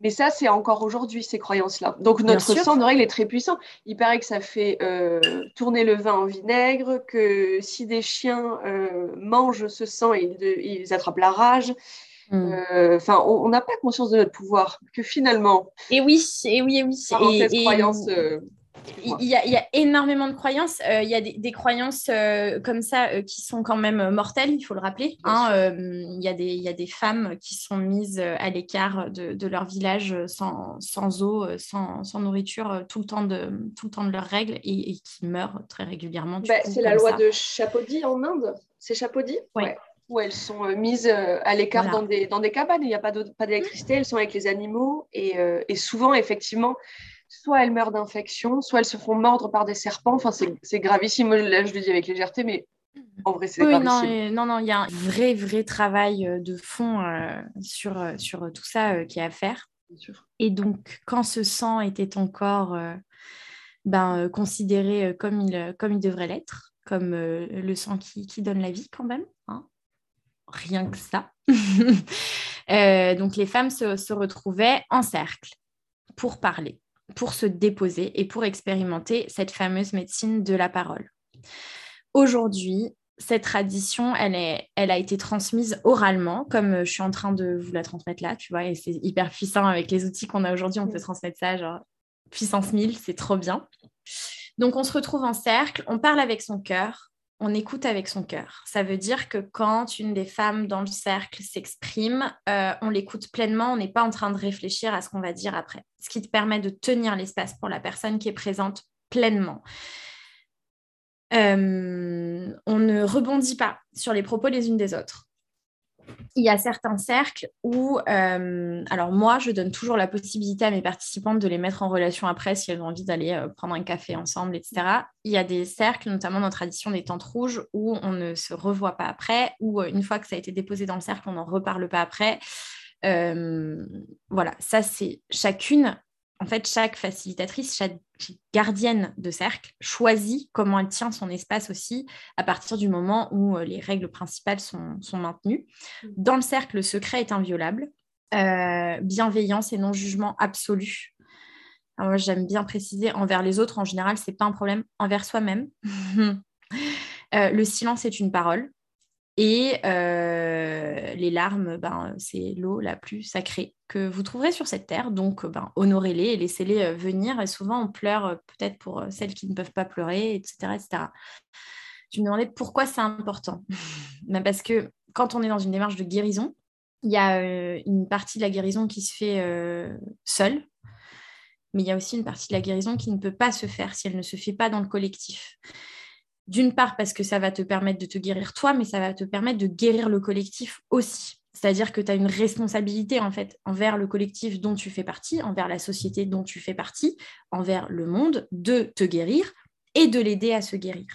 Mais ça, c'est encore aujourd'hui, ces croyances-là. Donc, notre sang de règle est très puissant. Il paraît que ça fait euh, tourner le vin en vinaigre, que si des chiens mangent ce sang, ils, ils attrapent la rage. Mm. Euh, enfin, on n'a pas conscience de notre pouvoir, que finalement. Et oui, et oui, et oui. Et, croyance, euh, il, y a, énormément de croyances. Euh, il y a des, croyances comme ça qui sont quand même mortelles, il faut le rappeler. Hein, il, y a des, il y a des femmes qui sont mises à l'écart de, leur village sans, sans eau, sans, sans, nourriture tout le, temps de, tout le temps de leurs règles et, qui meurent très régulièrement. Bah, c'est la loi de Chapodi en Inde. C'est Chapodi ouais où elles sont euh, mises euh, à l'écart dans, des, dans des cabanes, il n'y a pas d'électricité, elles sont avec les animaux et, euh, et, souvent, effectivement, soit elles meurent d'infection, soit elles se font mordre par des serpents. Enfin, c'est gravissime. Là, je le dis avec légèreté, mais en vrai, c'est oui, gravissime. Non, non, il y a un vrai, vrai travail de fond sur, sur tout ça qui est à faire. Et donc, quand ce sang était encore ben, considéré comme il, comme il devrait l'être, comme le sang qui, qui, donne la vie quand même, hein, rien que ça. <laughs> Euh, donc les femmes se, retrouvaient en cercle pour parler, pour se déposer et pour expérimenter cette fameuse médecine de la parole. Aujourd'hui, cette tradition, elle, est, elle a été transmise oralement, comme je suis en train de vous la transmettre là, tu vois, et c'est hyper puissant avec les outils qu'on a aujourd'hui, on peut transmettre ça, genre puissance 1000, c'est trop bien. Donc on se retrouve en cercle, on parle avec son cœur, on écoute avec son cœur. Ça veut dire que quand une des femmes dans le cercle s'exprime, euh, on l'écoute pleinement, on n'est pas en train de réfléchir à ce qu'on va dire après. Ce qui te permet de tenir l'espace pour la personne qui est présente pleinement. Euh, on ne rebondit pas sur les propos les unes des autres il y a certains cercles où, euh, alors moi, je donne toujours la possibilité à mes participantes de les mettre en relation après si elles ont envie d'aller euh, prendre un café ensemble, etc. Il y a des cercles, notamment dans la tradition des tentes rouges, où on ne se revoit pas après, ou euh, une fois que ça a été déposé dans le cercle, on n'en reparle pas après. voilà, ça c'est chacune en fait, chaque facilitatrice, chaque gardienne de cercle choisit comment elle tient son espace aussi à partir du moment où euh, les règles principales sont, maintenues. Mm. Dans le cercle, le secret est inviolable. Euh, bienveillance et non-jugement absolu. moi, j'aime bien préciser, envers les autres, en général, ce n'est pas un problème. Envers soi-même, <laughs> euh, le silence est une parole. Et euh, les larmes, ben, c'est l'eau la plus sacrée que vous trouverez sur cette terre. Donc, ben, honorez-les et laissez-les euh, venir. Et souvent, on pleure euh, peut-être pour celles qui ne peuvent pas pleurer, etc. etc. Je me demandais pourquoi c'est important. <laughs> ben parce que quand on est dans une démarche de guérison, il y a une partie de la guérison qui se fait seule, mais il y a aussi une partie de la guérison qui ne peut pas se faire si elle ne se fait pas dans le collectif. D'une part parce que ça va te permettre de te guérir toi, mais ça va te permettre de guérir le collectif aussi. C'est-à-dire que tu as une responsabilité en fait envers le collectif dont tu fais partie, envers la société dont tu fais partie, envers le monde, de te guérir et de l'aider à se guérir.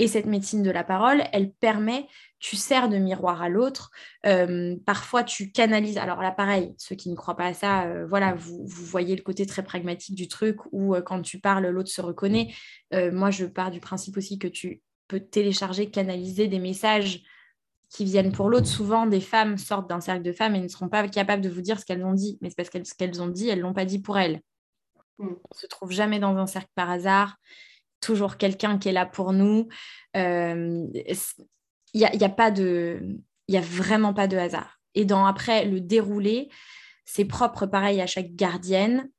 Et cette médecine de la parole, elle permet, tu sers de miroir à l'autre. Euh, parfois, tu canalises. Alors là, pareil, ceux qui ne croient pas à ça, euh, voilà, vous, voyez le côté très pragmatique du truc où euh, quand tu parles, l'autre se reconnaît. moi, je pars du principe aussi que tu peux télécharger, canaliser des messages qui viennent pour l'autre. Souvent, des femmes sortent d'un cercle de femmes et ne seront pas capables de vous dire ce qu'elles ont dit. Mais c'est parce qu'elles ce qu'elles ont dit, elles ne l'ont pas dit pour elles. Mm. On ne se trouve jamais dans un cercle par hasard toujours quelqu'un qui est là pour nous. Il euh, n'y a, a, il vraiment pas de hasard. Et après le déroulé, c'est propre pareil à chaque gardienne.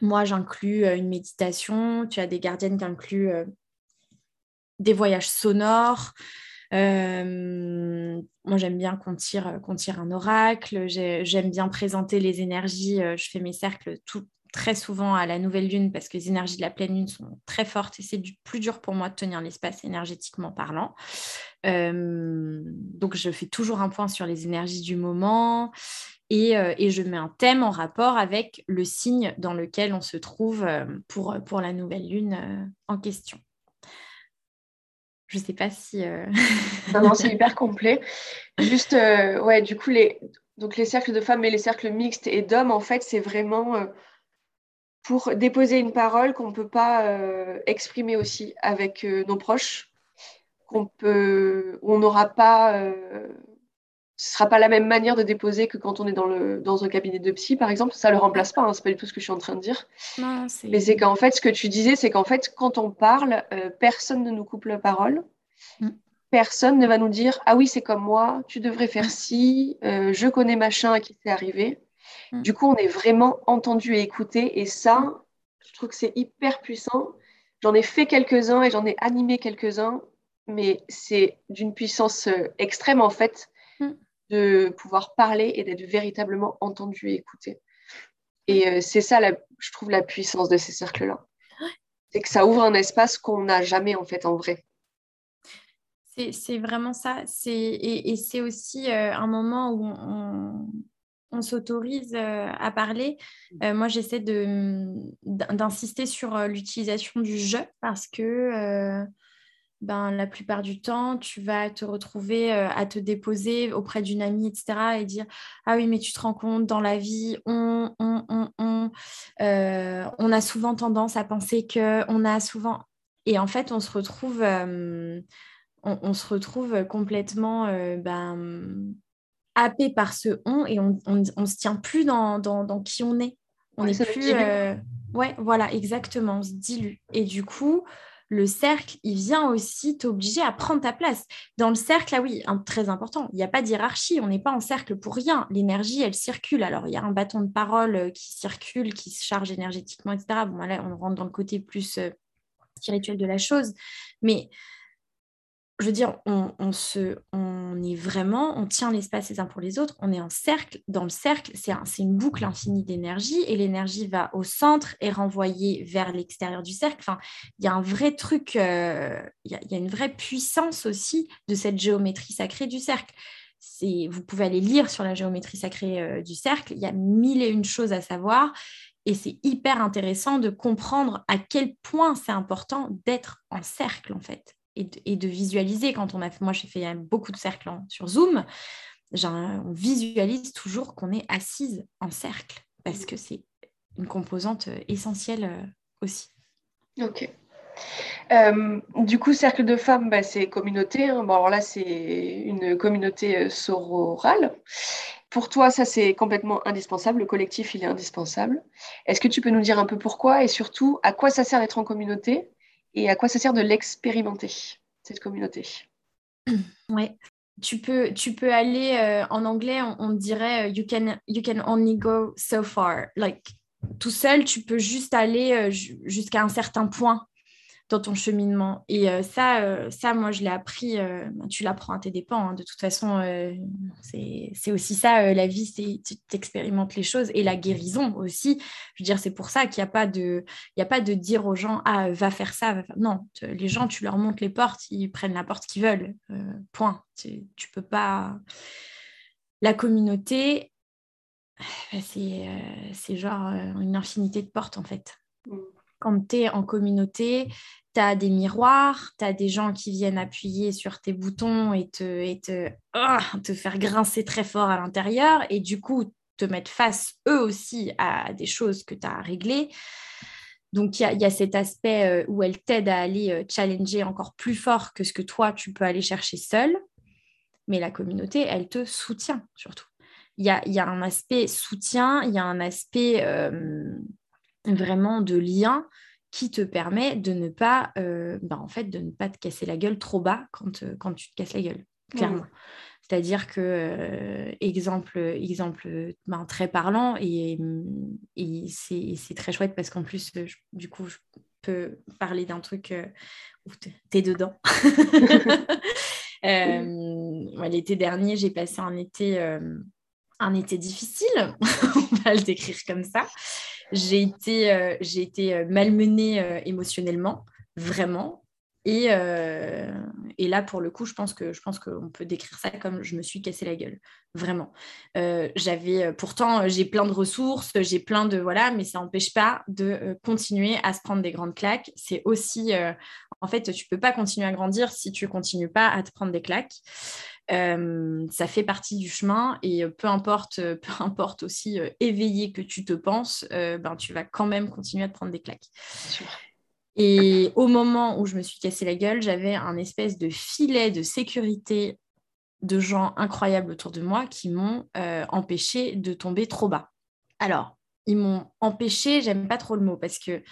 Moi, j'inclus euh, une méditation. Tu as des gardiennes qui incluent euh, des voyages sonores. moi, j'aime bien qu'on tire, qu'on tire un oracle. J'aime bien présenter les énergies. je fais mes cercles tout, très souvent à la nouvelle lune parce que les énergies de la pleine lune sont très fortes et c'est plus dur pour moi de tenir l'espace énergétiquement parlant. Euh, donc je fais toujours un point sur les énergies du moment et, euh, et, je mets un thème en rapport avec le signe dans lequel on se trouve euh, pour, pour la nouvelle lune en question. Je ne sais pas si... <laughs> non, non, c'est hyper complet. Juste, ouais, du coup, les, donc les cercles de femmes et les cercles mixtes et d'hommes, en fait, c'est vraiment pour déposer une parole qu'on ne peut pas euh, exprimer aussi avec euh, nos proches, qu'on peut, on n'aura pas, euh, ce sera pas la même manière de déposer que quand on est dans, le, dans un cabinet de psy, par exemple. Ça ne le remplace pas, hein, c'est pas du tout ce que je suis en train de dire. Non, Mais c'est qu'en fait, ce que tu disais, c'est qu'en fait, quand on parle, euh, personne ne nous coupe la parole. Mm. Personne ne va nous dire Ah oui, c'est comme moi, tu devrais faire ci, je connais machin à qui c'est arrivé. Mm. Du coup, on est vraiment entendu et écouté. Et ça, je trouve que c'est hyper puissant. J'en ai fait quelques-uns et j'en ai animé quelques-uns, mais c'est d'une puissance euh, extrême, en fait, Mm. de pouvoir parler et d'être véritablement entendu et écouté. Et euh, c'est ça, la- je trouve, la puissance de ces cercles-là. C'est que ça ouvre un espace qu'on n'a jamais, en fait, en vrai. C'est, vraiment ça. Et, et c'est aussi euh, un moment où on, on- s'autorise euh, à parler. Euh, moi, j'essaie de, d'in- d'insister sur euh, l'utilisation du je parce que ben, la plupart du temps, tu vas te retrouver euh, à te déposer auprès d'une amie, etc. et dire Ah oui, mais tu te rends compte, dans la vie, on, on, on, on, euh, on a souvent tendance à penser que, on a souvent. Et en fait, on se retrouve. euh, on, se retrouve complètement ben, happé par ce on et on, on, on se tient plus dans, dans, dans qui on est. On Ouais, n'est nous plus. euh, Ouais, voilà, exactement, on se dilue. Et du coup, le cercle, il vient aussi t'obliger à prendre ta place. Dans le cercle, là, oui, un, très important, il n'y a pas de hiérarchie, on n'est pas en cercle pour rien. L'énergie, elle circule. Alors, il y a un bâton de parole euh, qui circule, qui se charge énergétiquement, etc. Bon, là, on rentre dans le côté plus euh, spirituel de la chose. Mais je veux dire, on, se, on est vraiment, on tient l'espace les uns pour les autres, on est en cercle. Dans le cercle, c'est un- une boucle infinie d'énergie et l'énergie va au centre et renvoyée vers l'extérieur du cercle. Il y a un vrai truc, euh, il y, a, une vraie puissance aussi de cette géométrie sacrée du cercle. Vous pouvez aller lire sur la géométrie sacrée euh, du cercle, il y a mille et une choses à savoir. Et c'est hyper intéressant de comprendre à quel point c'est important d'être en cercle, en fait et de, visualiser quand on a moi j'ai fait beaucoup de cercles sur Zoom, on visualise toujours qu'on est assise en cercle parce que c'est une composante euh, essentielle euh, aussi. Ok. Euh, du coup, cercle de femmes, bah, c'est communauté. hein. Bon, alors là, c'est une communauté sororale. Pour toi, ça, c'est complètement indispensable. Le collectif, il est indispensable. Est-ce que tu peux nous dire un peu pourquoi et surtout à quoi ça sert d'être en communauté? Et à quoi ça sert de l'expérimenter, cette communauté <clears throat> Ouais. Tu peux, tu peux aller euh, en anglais, on, on dirait euh, you can, you can only go so far. Like, tout seul, tu peux juste aller euh, ju- jusqu'à un certain point dans ton cheminement. Et euh, ça, euh, ça, moi, je l'ai appris, euh, tu l'apprends à tes dépens. hein. De toute façon, c'est aussi ça, la vie, c'est tu t'expérimentes les choses et la guérison aussi. Je veux dire, c'est pour ça qu'il n'y a, pas de- a pas de dire aux gens, ah, va faire ça. va faire- Non, les gens, tu leur montres les portes, ils prennent la porte qu'ils veulent. Point. Tu, tu peux pas... La communauté, bah, c'est genre une infinité de portes, en fait Mm. Quand tu es en communauté, tu as des miroirs, tu as des gens qui viennent appuyer sur tes boutons et te, ah, te faire grincer très fort à l'intérieur et du coup te mettre face eux aussi à des choses que tu as à régler. Donc, il y a, cet aspect euh, où elle t'aide à aller euh, challenger encore plus fort que ce que toi, tu peux aller chercher seul. Mais la communauté, elle te soutient surtout. Il y a, il y a un aspect soutien, il y a un aspect euh, vraiment de lien qui te permet de ne pas, euh, bah, en fait, de ne pas te casser la gueule trop bas quand, euh, quand tu te casses la gueule, clairement. C'est-à-dire que, euh, exemple, exemple ben, très parlant, et, et c'est très chouette parce qu'en plus, je- du coup, je peux parler d'un truc euh, où t'es- t'es dedans. <laughs> Ouais, L'été dernier, j'ai passé un été, un été difficile, <laughs> on va le décrire comme ça. J'ai été, euh, été euh, malmenée euh, émotionnellement, vraiment. Et, et là, pour le coup, je pense qu'on peut décrire ça comme je me suis cassé la gueule, vraiment. J'avais, pourtant, j'ai plein de ressources, j'ai plein de voilà, mais ça n'empêche pas de continuer à se prendre des grandes claques. C'est aussi, en fait, tu peux pas continuer à grandir si tu continues pas à te prendre des claques. Euh, ça fait partie du chemin et peu importe, <laughs> peu importe aussi éveillé que tu te penses, ben, tu vas quand même continuer à te prendre des claques. Et au moment où je me suis cassé la gueule, j'avais un espèce de filet de sécurité de gens incroyables autour de moi qui m'ont empêché de tomber trop bas. Alors, ils m'ont empêché, j'aime pas trop le mot parce que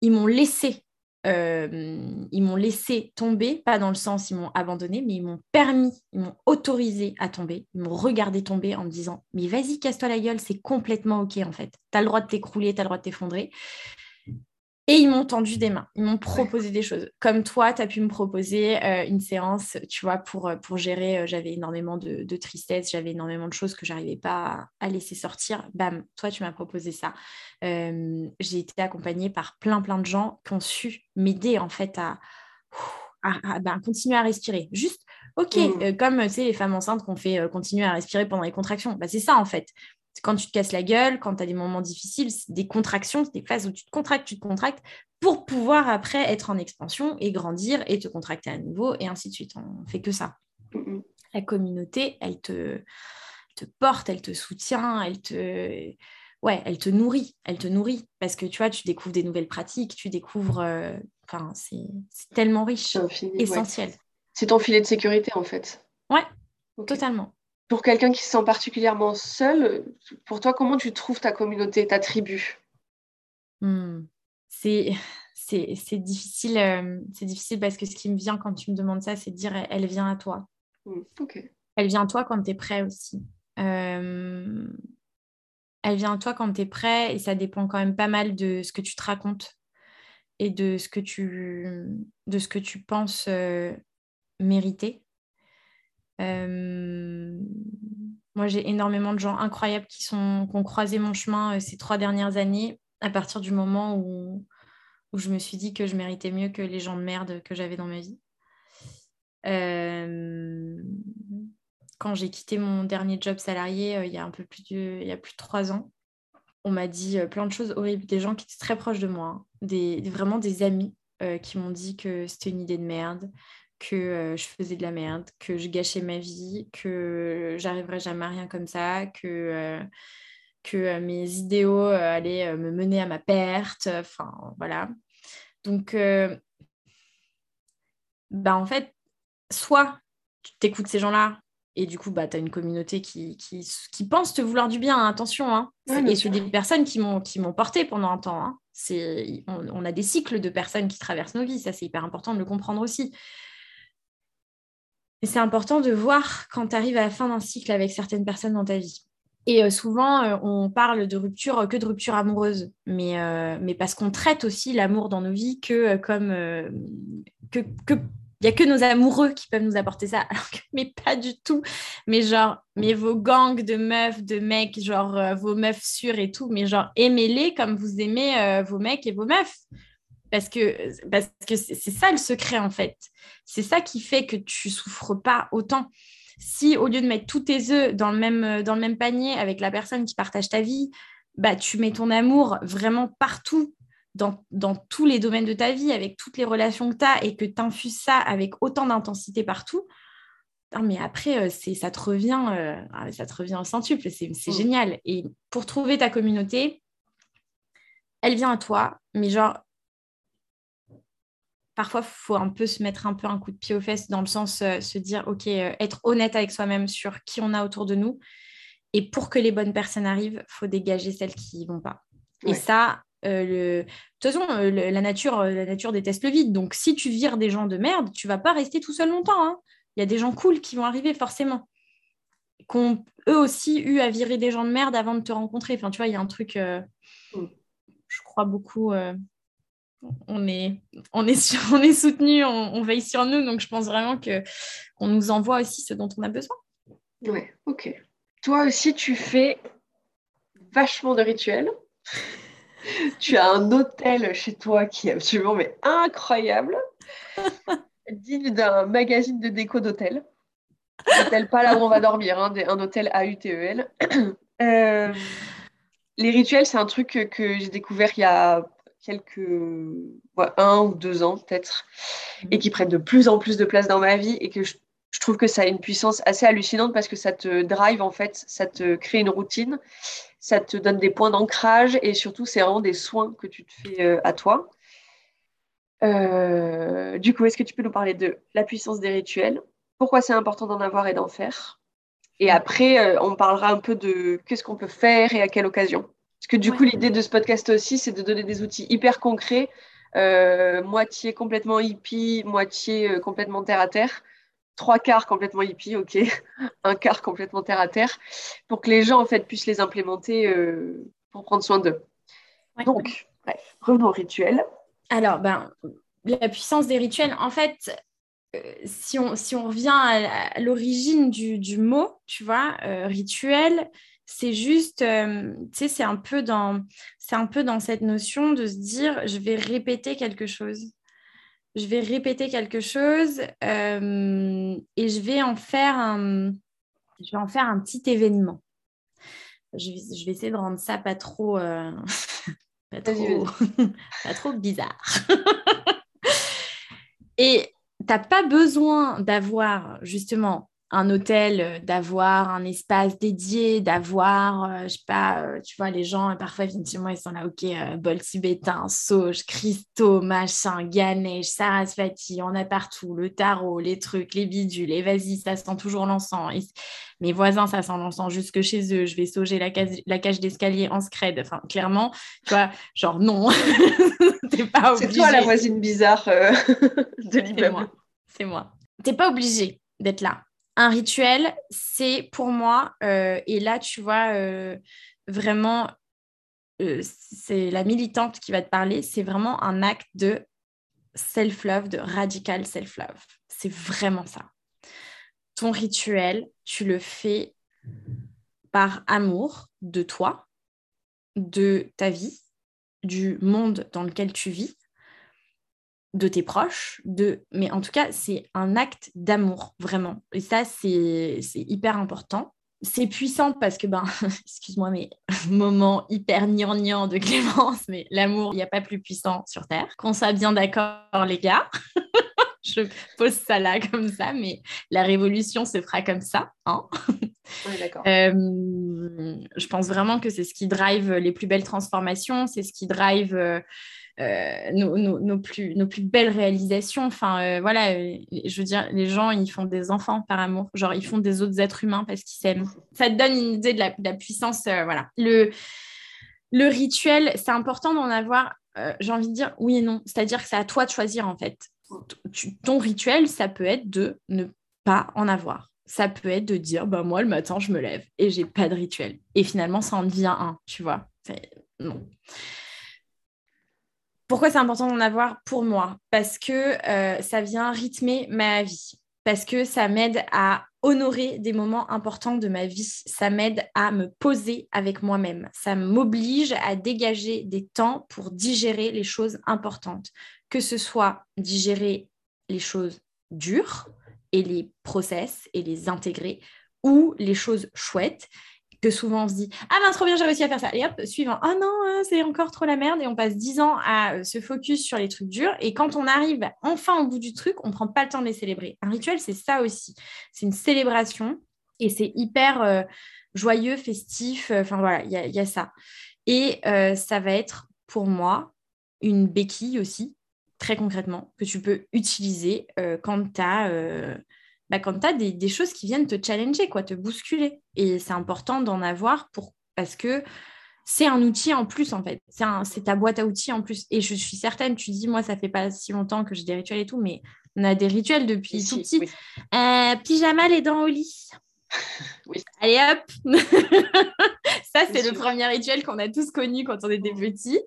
ils m'ont laissé euh, ils m'ont laissé tomber, pas dans le sens ils m'ont abandonné, mais ils m'ont permis, ils m'ont autorisé à tomber, ils m'ont regardé tomber en me disant mais vas-y casse-toi la gueule, c'est complètement ok en fait, tu as le droit de t'écrouler, tu as le droit de t'effondrer. Et ils m'ont tendu des mains, ils m'ont proposé des choses. Comme toi, tu as pu me proposer euh, une séance, tu vois, pour, euh, pour gérer, euh, j'avais énormément de, tristesse, j'avais énormément de choses que j'arrivais pas à, laisser sortir. Bam, toi, tu m'as proposé ça. j'ai été accompagnée par plein, plein de gens qui ont su m'aider, en fait, à, à, ben, continuer à respirer. Juste, ok, mmh. comme, tu sais, les femmes enceintes qu'on fait continuer à respirer pendant les contractions. Bah, c'est ça, en fait quand tu te casses la gueule, quand tu as des moments difficiles, des contractions, des phases où tu te contractes, tu te contractes, pour pouvoir après être en expansion et grandir et te contracter à nouveau et ainsi de suite. On fait que ça. La communauté, elle te, te porte, elle te soutient, elle te, ouais, elle te nourrit, elle te nourrit parce que tu vois, tu découvres des nouvelles pratiques, tu découvres, euh, enfin, c'est tellement riche, essentiel. C'est ton filet de sécurité en fait. Ouais, totalement pour quelqu'un qui se sent particulièrement seul, pour toi, comment tu trouves ta communauté, ta tribu? Hmm. C'est difficile, euh, c'est difficile parce que ce qui me vient quand tu me demandes ça, c'est de dire elle vient à toi. Hmm, elle vient à toi quand tu es prêt aussi. Euh, elle vient à toi quand tu es prêt et ça dépend quand même pas mal de ce que tu te racontes et de ce que tu, de ce que tu penses euh, mériter. Euh, moi, j'ai énormément de gens incroyables qui, sont, ont croisé mon chemin euh, ces trois dernières années, à partir du moment où, où je me suis dit que je méritais mieux que les gens de merde que j'avais dans ma vie. Euh, quand j'ai quitté mon dernier job salarié il y a un peu plus de, il y a plus trois ans, on m'a dit plein de choses horribles, des gens qui étaient très proches de moi, hein. des, vraiment des amis qui m'ont dit que c'était une idée de merde, que je faisais de la merde, que je gâchais ma vie, que j'arriverais jamais à rien comme ça, que, que mes idéaux allaient me mener à ma perte. Enfin, voilà. Donc, bah, en fait, soit tu t'écoutes ces gens-là et du coup, bah, tu as une communauté qui, qui, qui, pense te vouloir du bien, hein, attention. Hein. et c'est des personnes qui m'ont porté pendant un temps. Hein. On, on, a des cycles de personnes qui traversent nos vies, ça c'est hyper important de le comprendre aussi. C'est important de voir quand tu arrives à la fin d'un cycle avec certaines personnes dans ta vie. Et euh, souvent, euh, on parle de rupture que de rupture amoureuse, mais, euh, mais parce qu'on traite aussi l'amour dans nos vies que comme il n'y a que nos amoureux qui peuvent nous apporter ça, <laughs> mais pas du tout. Mais genre, mais vos gangs de meufs, de mecs, genre vos meufs sûres et tout, mais genre aimez-les comme vous aimez vos mecs et vos meufs. Parce que parce que c'est ça le secret en fait. C'est ça qui fait que tu souffres pas autant. Si au lieu de mettre tous tes œufs dans le même, dans le même panier avec la personne qui partage ta vie, bah, tu mets ton amour vraiment partout, dans, dans tous les domaines de ta vie, avec toutes les relations que tu as et que tu infuses ça avec autant d'intensité partout, mais après, euh, c'est, ça te revient, euh, ah, ça te revient au centuple, c'est, c'est mm. génial. Et pour trouver ta communauté, elle vient à toi, mais genre, parfois, il faut un peu se mettre un peu un coup de pied aux fesses dans le sens euh, se dire, OK, euh, être honnête avec soi-même sur qui on a autour de nous. Et pour que les bonnes personnes arrivent, il faut dégager celles qui ne vont pas. Et ça, euh, le... de toute façon, la, nature, la nature déteste le vide. Donc, si tu vires des gens de merde, tu vas pas rester tout seul longtemps. Hein. Il y a des gens cool qui vont arriver forcément. Qu'ont eux aussi eu à virer des gens de merde avant de te rencontrer. Enfin, tu vois, il y a un truc, mm. je crois beaucoup on est, on est, <laughs> on est soutenu, on, veille sur nous. Donc, je pense vraiment que qu'on nous envoie aussi ce dont on a besoin. Ouais, ok. Toi aussi, tu fais vachement de rituels. <laughs> tu as un hôtel chez toi qui est absolument mais incroyable, <laughs> digne d'un magazine de déco d'hôtel. Hôtel pas là où on va dormir, hein, un hôtel AUTEL. <clears throat> Euh, les rituels, c'est un truc que j'ai découvert il y a quelques un ou deux ans peut-être, et mhm. qui prennent de plus en plus de place dans ma vie et que je je trouve que ça a une puissance assez hallucinante parce que ça te drive en fait, ça te crée une routine, ça te donne des points d'ancrage et surtout c'est vraiment des soins que tu te fais euh, à toi. Euh, du coup, est-ce que tu peux nous parler de la puissance des rituels Pourquoi c'est important d'en avoir et d'en faire? Et après, euh, on parlera un peu de qu'est-ce qu'on peut faire et à quelle occasion. Parce que du coup, l'idée de ce podcast aussi, c'est de donner des outils hyper concrets, moitié complètement hippie, moitié complètement terre à terre, trois quarts complètement hippie, ok, <laughs> un quart complètement terre à terre, pour que les gens en fait puissent les implémenter euh, pour prendre soin d'eux. Donc, bref, revenons au rituel. Alors, ben, la puissance des rituels, en fait, euh, si, on, si on revient à, l'origine du, mot, tu vois, euh, rituel, c'est juste, tu sais, c'est un peu dans, c'est un peu dans cette notion de se dire, je vais répéter quelque chose je vais répéter quelque chose euh, et je vais en faire un, je vais en faire un petit événement. Je vais, essayer de rendre ça pas trop, euh, <laughs> pas, trop <laughs> pas trop bizarre. <laughs> et tu n'as pas besoin d'avoir justement un hôtel, euh, d'avoir un espace dédié, d'avoir, euh, je sais pas, euh, tu vois, les gens, parfois, effectivement, ils sont là, ok, bol tibétain, sauge, cristaux, machin, Ganesh, Sarasvati, on a partout, le tarot, les trucs, les bidules, et vas-y, ça sent toujours l'encens. Mes voisins, ça sent l'encens jusque chez eux, je vais sauger la, cage, la cage d'escalier en scred. Enfin, clairement, tu vois, genre, non, <laughs> t'es pas obligé. C'est toi la voisine bizarre <laughs> de l'immeuble. C'est moi. T'es pas obligé d'être là un rituel, c'est pour moi, euh, et là, tu vois, euh, vraiment, euh, c'est la militante qui va te parler, c'est vraiment un acte de self-love, de radical self-love. C'est vraiment ça. Ton rituel, tu le fais par amour de toi, de ta vie, du monde dans lequel tu vis, de tes proches, de... mais en tout cas, c'est un acte d'amour, vraiment. Et ça, c'est hyper important. C'est puissant parce que, ben, <laughs> excuse-moi, mais <laughs> moment hyper gnangnan de Clémence, mais l'amour, il n'y a pas plus puissant sur Terre. Qu'on soit bien d'accord, les gars. <laughs> je pose ça là comme ça, mais la révolution se fera comme ça. Hein d'accord. Euh, je pense vraiment que c'est ce qui drive les plus belles transformations, c'est ce qui drive euh, euh, nos, plus, nos plus belles réalisations. Enfin, euh, voilà, euh, je veux dire, les gens, ils font des enfants par amour. Genre, ils font des autres êtres humains parce qu'ils s'aiment. Ça te donne une idée de la, puissance. voilà. Le, le rituel, c'est important d'en avoir, j'ai envie de dire oui et non. C'est-à-dire que c'est à toi de choisir, en fait. ton rituel, ça peut être de ne pas en avoir. Ça peut être de dire, bah, moi, le matin, je me lève et j'ai pas de rituel. Et finalement, ça en devient un, tu vois. Non pourquoi c'est important d'en avoir pour moi? Parce que euh, ça vient rythmer ma vie, parce que ça m'aide à honorer des moments importants de ma vie, ça m'aide à me poser avec moi-même, ça m'oblige à dégager des temps pour digérer les choses importantes, que ce soit digérer les choses dures et les process et les intégrer ou les choses chouettes que souvent on se dit Ah ben trop bien, j'ai réussi à faire ça. Et hop, suivant Ah non, euh, c'est encore trop la merde. Et on passe dix ans à euh, se focus sur les trucs durs. Et quand on arrive enfin au bout du truc, on prend pas le temps de les célébrer. Un rituel, c'est ça aussi. C'est une célébration et c'est hyper euh, joyeux, festif. Enfin voilà, il y, a ça. Et ça va être pour moi une béquille aussi, très concrètement, que tu peux utiliser quand tu as bah, quand tu as des, choses qui viennent te challenger, quoi, te bousculer. Et c'est important d'en avoir pour, parce que c'est un outil en plus, en fait. C'est ta boîte à outils en plus. Et je suis certaine, tu dis, moi, ça fait pas si longtemps que j'ai des rituels et tout, mais on a des rituels depuis tout petit. Euh, pyjama, les dents au lit. <laughs> oui. Allez hop <laughs> Ça, c'est le premier rituel qu'on a tous connu quand on était petits.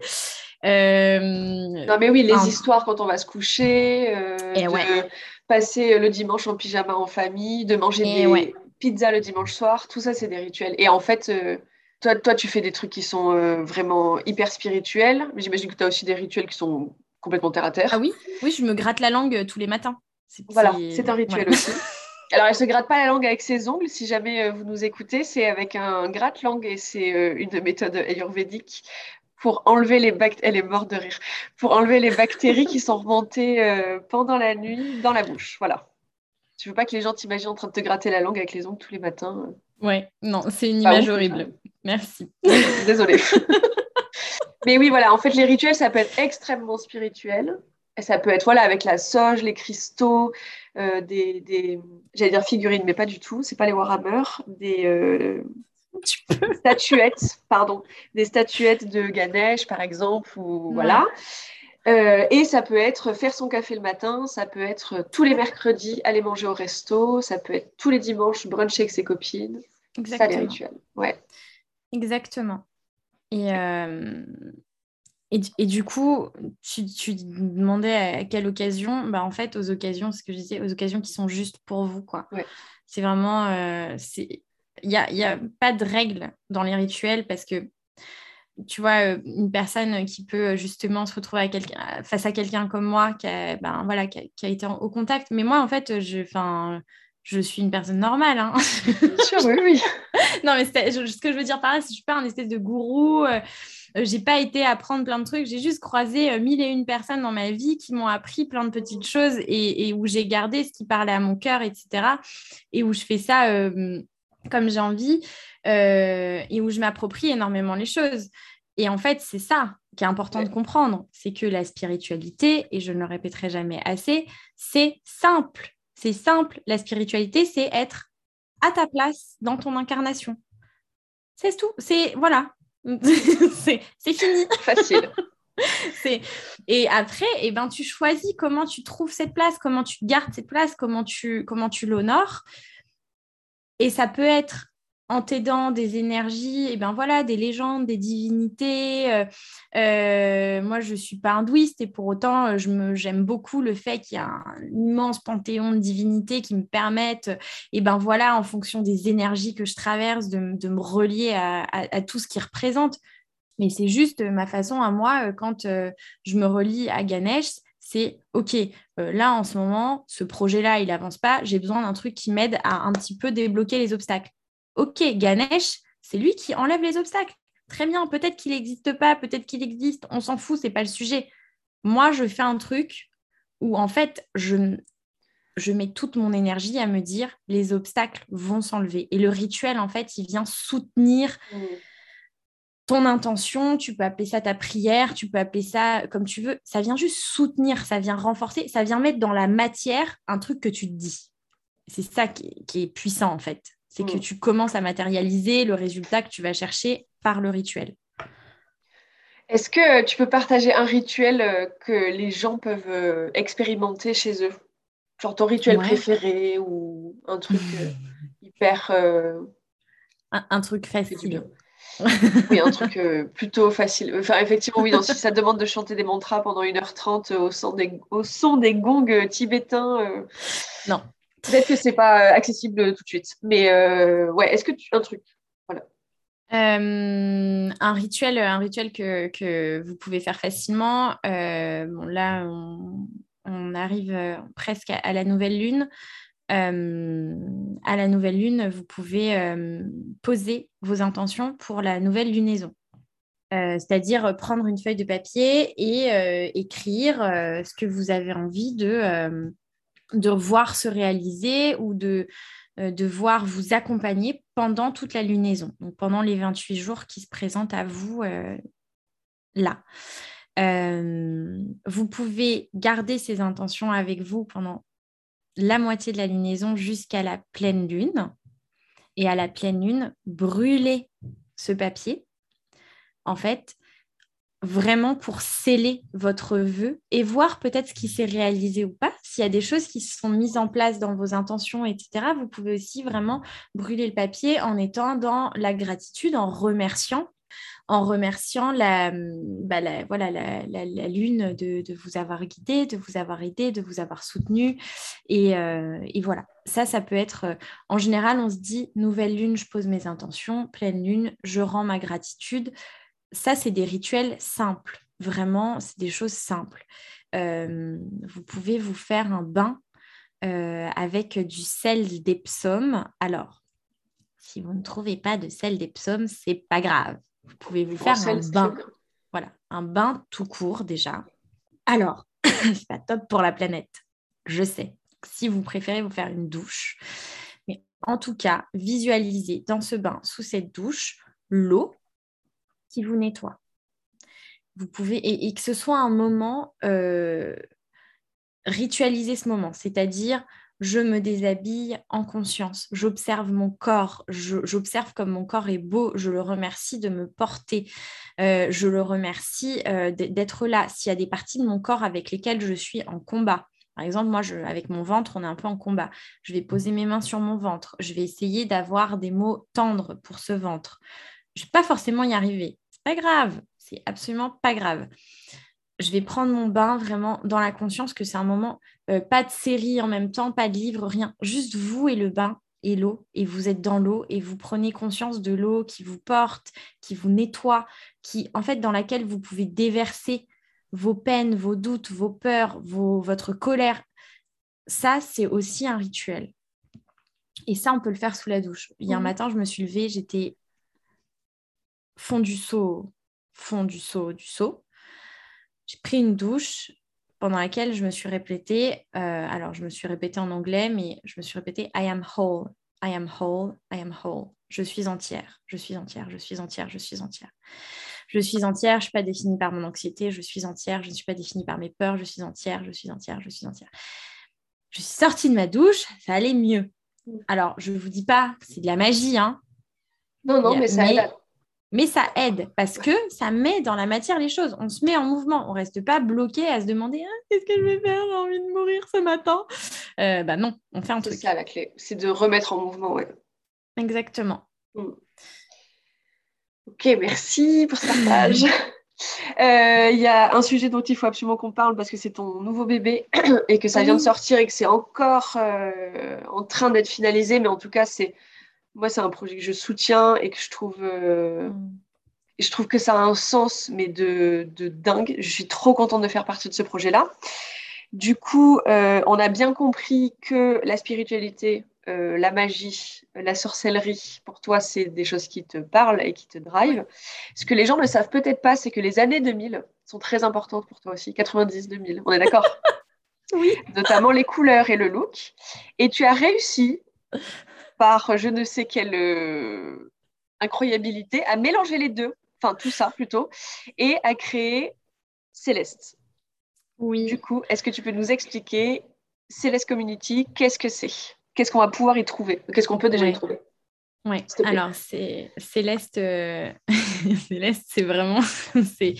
Euh, non, mais oui, les histoires quand on va se coucher, euh, de passer le dimanche en pyjama en famille, de manger des pizzas le dimanche soir, tout ça, c'est des rituels. Et en fait, euh, toi, toi, tu fais des trucs qui sont vraiment hyper spirituels. Mais j'imagine que tu as aussi des rituels qui sont complètement terre à terre. Ah oui, oui, je me gratte la langue tous les matins. Voilà, c'est un rituel aussi. <laughs> Alors, elle se gratte pas la langue avec ses ongles. Si jamais vous nous écoutez, c'est avec un gratte-langue et c'est une méthode ayurvédique pour enlever les bactéries, elle est morte de rire, pour enlever les bactéries qui sont remontées euh, pendant la nuit dans la bouche. Voilà. Tu veux pas que les gens t'imaginent en train de te gratter la langue avec les ongles tous les matins. Ouais, non, c'est une image ouf, horrible. Merci. <laughs> Désolée. <laughs> Mais oui, voilà, en fait, les rituels, ça peut être extrêmement spirituel. Et ça peut être, voilà, avec la sauge, les cristaux, euh, des, des- j'allais dire figurines, mais pas du tout, c'est pas les Warhammer, des euh, <laughs> statuettes, pardon, des statuettes de Ganesh, par exemple, ou Ouais. voilà. Euh, et ça peut être faire son café le matin, ça peut être tous les mercredis aller manger au resto, ça peut être tous les dimanches bruncher avec ses copines. Ça, les Exactement. rituels. Ouais. Exactement. Et, euh, et, du- et du coup, tu, tu demandais à quelle occasion? Bah, En fait, aux occasions, ce que je disais, aux occasions qui sont justes pour vous. quoi. Ouais. C'est vraiment... euh, c'est- Il n'y a, y a pas de règle dans les rituels parce que, tu vois, euh, une personne qui peut justement se retrouver à face à quelqu'un comme moi qui a, ben, voilà, qui a, qui a été en- au contact. Mais moi, en fait, je, 'fin, je suis une personne normale. hein. Sûr, oui, oui. <laughs> Non, mais je- ce que je veux dire par là, c'est que je suis pas un espèce de gourou. euh, euh, j'ai pas été apprendre plein de trucs. J'ai juste croisé euh, mille et une personnes dans ma vie qui m'ont appris plein de petites choses et, et où j'ai gardé ce qui parlait à mon cœur, etc. Et où je fais ça euh, comme j'ai envie euh, et où je m'approprie énormément les choses. Et en fait, c'est ça qui est important de comprendre, c'est que la spiritualité, et je ne le répéterai jamais assez, c'est simple. C'est simple. La spiritualité, c'est être à ta place dans ton incarnation. C'est tout. C'est voilà. <laughs> c'est c'est fini. Facile. <laughs> Et après, eh ben, tu choisis comment tu trouves cette place, comment tu gardes cette place, comment tu, comment tu l'honores. Et ça peut être en t'aidant des énergies, et ben voilà, des légendes, des divinités. Euh, euh, moi, je ne suis pas hindouiste et pour autant, euh, j'aime beaucoup le fait qu'il y a un immense panthéon de divinités qui me permettent, et ben voilà, en fonction des énergies que je traverse, de, me relier à, à- tout ce qui représente. Mais c'est juste ma façon à moi, quand je me relie à Ganesh, c'est OK, euh, là en ce moment, ce projet-là, il avance pas, j'ai besoin d'un truc qui m'aide à un petit peu débloquer les obstacles. OK, Ganesh, c'est lui qui enlève les obstacles. Très bien, peut-être qu'il n'existe pas, peut-être qu'il existe, on s'en fout, c'est pas le sujet. Moi, je fais un truc où en fait, je, je mets toute mon énergie à me dire les obstacles vont s'enlever. Et le rituel, en fait, il vient soutenir ton intention, tu peux appeler ça ta prière, tu peux appeler ça comme tu veux. Ça vient juste soutenir, ça vient renforcer, ça vient mettre dans la matière un truc que tu te dis. C'est ça qui est, qui est puissant en fait. C'est que Mm. tu commences à matérialiser le résultat que tu vas chercher par le rituel. Est-ce que tu peux partager un rituel euh, que les gens peuvent euh, expérimenter chez eux? Genre ton rituel Ouais. préféré ou un truc euh, <laughs> hyper... euh, Un, un truc facile. Oui, un truc euh, plutôt facile. Enfin, effectivement, oui, non, si ça demande de chanter des mantras pendant 1h30 euh, au son des, au son des gongs euh, tibétains, euh, Non. peut-être que c'est pas accessible tout de suite. Mais euh, ouais, est-ce que tu... Un truc. Euh, un rituel, un rituel que, que vous pouvez faire facilement. Bon, là, on, on arrive presque à, à la nouvelle lune. Euh, à la nouvelle lune, vous pouvez euh, poser vos intentions pour la nouvelle lunaison. Euh, c'est-à-dire prendre une feuille de papier et écrire ce que vous avez envie de, de voir se réaliser ou de, de voir vous accompagner pendant toute la lunaison, donc pendant les 28 jours qui se présentent à vous là. Vous pouvez garder ces intentions avec vous pendant la moitié de la lunaison jusqu'à la pleine lune. Et à la pleine lune, brûler ce papier, en fait, vraiment pour sceller votre vœu et voir peut-être ce qui s'est réalisé ou pas. S'il y a des choses qui se sont mises en place dans vos intentions, etc., vous pouvez aussi vraiment brûler le papier en étant dans la gratitude, en remerciant en remerciant la, bah, voilà, la, la, lune de, de, vous avoir guidé, de vous avoir aidé, de vous avoir soutenu. Et, euh, et, voilà, ça, ça peut être, euh, en général, on se dit, nouvelle lune, je pose mes intentions, pleine lune, je rends ma gratitude. Ça, c'est des rituels simples, vraiment, c'est des choses simples. Euh, vous pouvez vous faire un bain avec du sel d'Epsom. Alors, si vous ne trouvez pas de sel d'Epsom, c'est pas grave. Vous pouvez vous faire un bain. Voilà, un bain tout court déjà. Alors, <coughs> c'est pas top pour la planète, je sais. si vous préférez vous faire une douche. Mais en tout cas, visualisez dans ce bain, sous cette douche, l'eau qui vous nettoie. Vous pouvez, et, que ce soit un moment, euh, ritualiser ce moment, c'est-à-dire je me déshabille en conscience, j'observe mon corps, j'observe comme mon corps est beau, je le remercie de me porter, euh, je le remercie euh, d'être là. S'il y a des parties de mon corps avec lesquelles je suis en combat, par exemple, moi, avec mon ventre, on est un peu en combat. Je vais poser mes mains sur mon ventre. Je vais essayer d'avoir des mots tendres pour ce ventre. Je ne vais pas forcément y arriver. C'est pas grave. C'est absolument pas grave. Je vais prendre mon bain vraiment dans la conscience que c'est un moment, euh, pas de série en même temps, pas de livre, rien. Juste vous et le bain et l'eau. Et vous êtes dans l'eau et vous prenez conscience de l'eau qui vous porte, qui vous nettoie, qui, en fait, dans laquelle vous pouvez déverser vos peines, vos doutes, vos peurs, votre colère, ça, c'est aussi un rituel. Et ça, on peut le faire sous la douche. Hier mhm. matin, je me suis levée, j'étais fond du seau, fond du seau, du seau. J'ai pris une douche pendant laquelle je me suis répétée, euh, alors je me suis répétée en anglais, mais je me suis répétée I am whole, I am whole, I am whole. Je suis entière, je suis entière, je suis entière, je suis entière. Je suis entière, je ne suis pas définie par mon anxiété, je suis entière, je ne suis pas définie par mes peurs, je suis entière, je suis entière, je suis entière. Je suis sortie de ma douche, ça allait mieux. Alors, je ne vous dis pas, c'est de la magie, hein. Non, non, mais ça aide. Mais ça aide parce que ça met dans la matière les choses. On se met en mouvement. On ne reste pas bloqué à se demander ah, qu'est-ce que je vais faire? J'ai envie de mourir ce matin. Euh, bah non, on fait un truc. C'est ça la clé. C'est de remettre en mouvement. Ouais. Exactement. Mm. Ok, merci pour ce partage. <laughs> Euh, il y a un sujet dont il faut absolument qu'on parle parce que c'est ton nouveau bébé <clears throat> et que ça vient de sortir et que c'est encore euh, en train d'être finalisé. Mais en tout cas, c'est moi, c'est un projet que je soutiens et que je trouve, euh, mm. je trouve que ça a un sens, mais de, de, dingue. Je suis trop contente de faire partie de ce projet-là. Du coup, on a bien compris que la spiritualité, euh, la magie, la sorcellerie, pour toi, c'est des choses qui te parlent et qui te drivent. Ce que les gens ne savent peut-être pas, c'est que les années 2000 sont très importantes pour toi aussi, 90-2000, on est d'accord? <laughs> Oui. Notamment les couleurs et le look. Et tu as réussi, par je ne sais quelle euh, incroyabilité, à mélanger les deux, enfin tout ça plutôt, et à créer Céleste. Oui. Du coup, est-ce que tu peux nous expliquer Céleste Community, qu'est-ce que c'est? Qu'est-ce qu'on va pouvoir y trouver? Qu'est-ce qu'on peut déjà y trouver? Oui, alors c'est Céleste, euh, <laughs> Céleste, c'est vraiment <laughs> c'est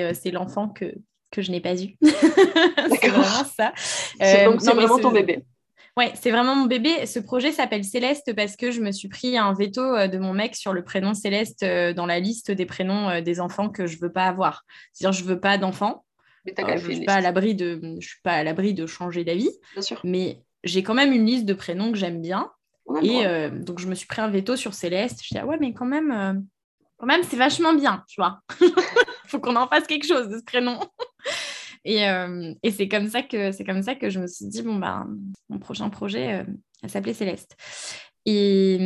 euh, c'est l'enfant que, que je n'ai pas eu. <laughs> c'est vraiment ça. C'est euh, vraiment ton bébé. Oui, c'est vraiment mon bébé. Ce projet s'appelle Céleste parce que je me suis pris un veto de mon mec sur le prénom Céleste dans la liste des prénoms des enfants que je veux pas avoir. C'est-à-dire, je veux pas d'enfants. je ne suis pas à l'abri de, je suis pas à l'abri de changer d'avis. Bien sûr. Mais j'ai quand même une liste de prénoms que j'aime bien. Et euh, donc, je me suis pris un veto sur Céleste. Je dis, ah ouais, mais quand même, euh, quand même c'est vachement bien, tu vois. Il <laughs> faut qu'on en fasse quelque chose de ce prénom. Et, euh, et c'est comme, ça que, c'est comme ça que je me suis dit, bon, bah, mon prochain projet, elle s'appelait Céleste. Et,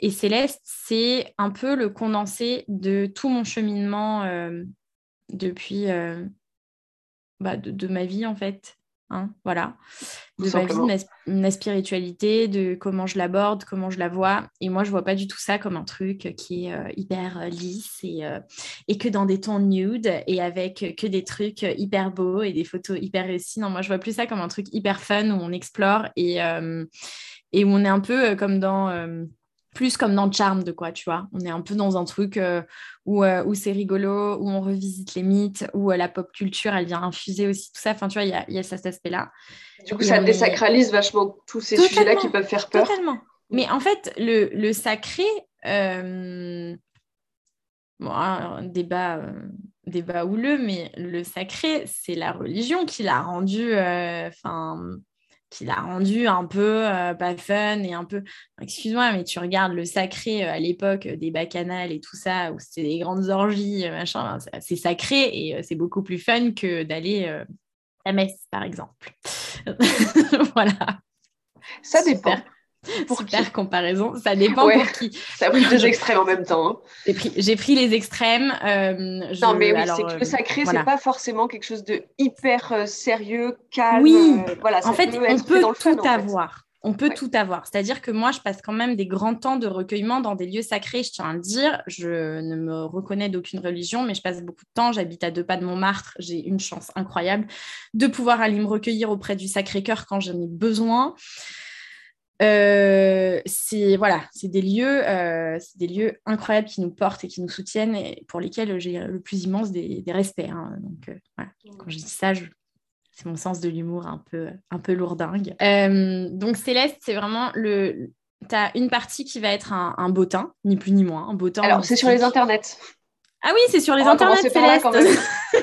et Céleste, c'est un peu le condensé de tout mon cheminement depuis bah, de, ma vie, en fait. Hein, voilà, de ma vie, de ma, spiritualité, de comment je l'aborde, comment je la vois. Et moi, je vois pas du tout ça comme un truc qui est euh, hyper euh, lisse et, euh, et, que dans des tons nude et avec que des trucs hyper beaux et des photos hyper réussies. Non, moi, je vois plus ça comme un truc hyper fun où on explore et, et où on est un peu comme dans plus comme dans Charm de quoi, tu vois. On est un peu dans un truc euh, euh, où, c'est rigolo, où on revisite les mythes, où euh, la pop culture, elle vient infuser aussi tout ça. Enfin, tu vois, il y a, cet aspect-là. Du coup, ça désacralise vachement tous ces sujets-là qui peuvent faire peur. Totalement. Mais en fait, le, sacré, bon, un débat, débat houleux, mais le sacré, c'est la religion qui l'a rendu... Enfin qui l'a rendu un peu euh, pas fun et un peu. Excuse-moi, mais tu regardes le sacré euh, à l'époque des bacchanales et tout ça, où c'était des grandes orgies, machin, c'est sacré et euh, c'est beaucoup plus fun que d'aller à la messe, par exemple. <laughs> voilà. Ça dépend. <laughs> Pour Super qui comparaison. Ça dépend Ouais. pour qui. Ça a pris deux <laughs> extrêmes en même temps. hein. J'ai pris, les extrêmes. euh, je- Non, mais oui, c'est que euh, le sacré, voilà. c'est pas forcément quelque chose de hyper euh, sérieux, calme. Oui. euh, voilà, ça En fait, peut on peut fun, tout en fait. avoir. On peut Ouais. tout avoir. C'est-à-dire que moi, je passe quand même des grands temps de recueillement dans des lieux sacrés, je tiens à le dire. Je ne me reconnais d'aucune religion, mais je passe beaucoup de temps. J'habite à deux pas de Montmartre. J'ai une chance incroyable de pouvoir aller me recueillir auprès du Sacré-Cœur quand j'en ai besoin. Euh, c'est voilà, c'est des lieux, euh, c'est des lieux incroyables qui nous portent et qui nous soutiennent et pour lesquels j'ai le plus immense des, des respects. hein. Donc euh, voilà. quand je dis ça, je- c'est mon sens de l'humour un peu, un peu lourdingue. Donc Céleste, c'est vraiment le. Tu as une partie qui va être un, un bottin, ni plus ni moins, un bottin. Alors, c'est sur les internets. Ah oui, c'est sur les internets, là, quand Céleste. même. <laughs>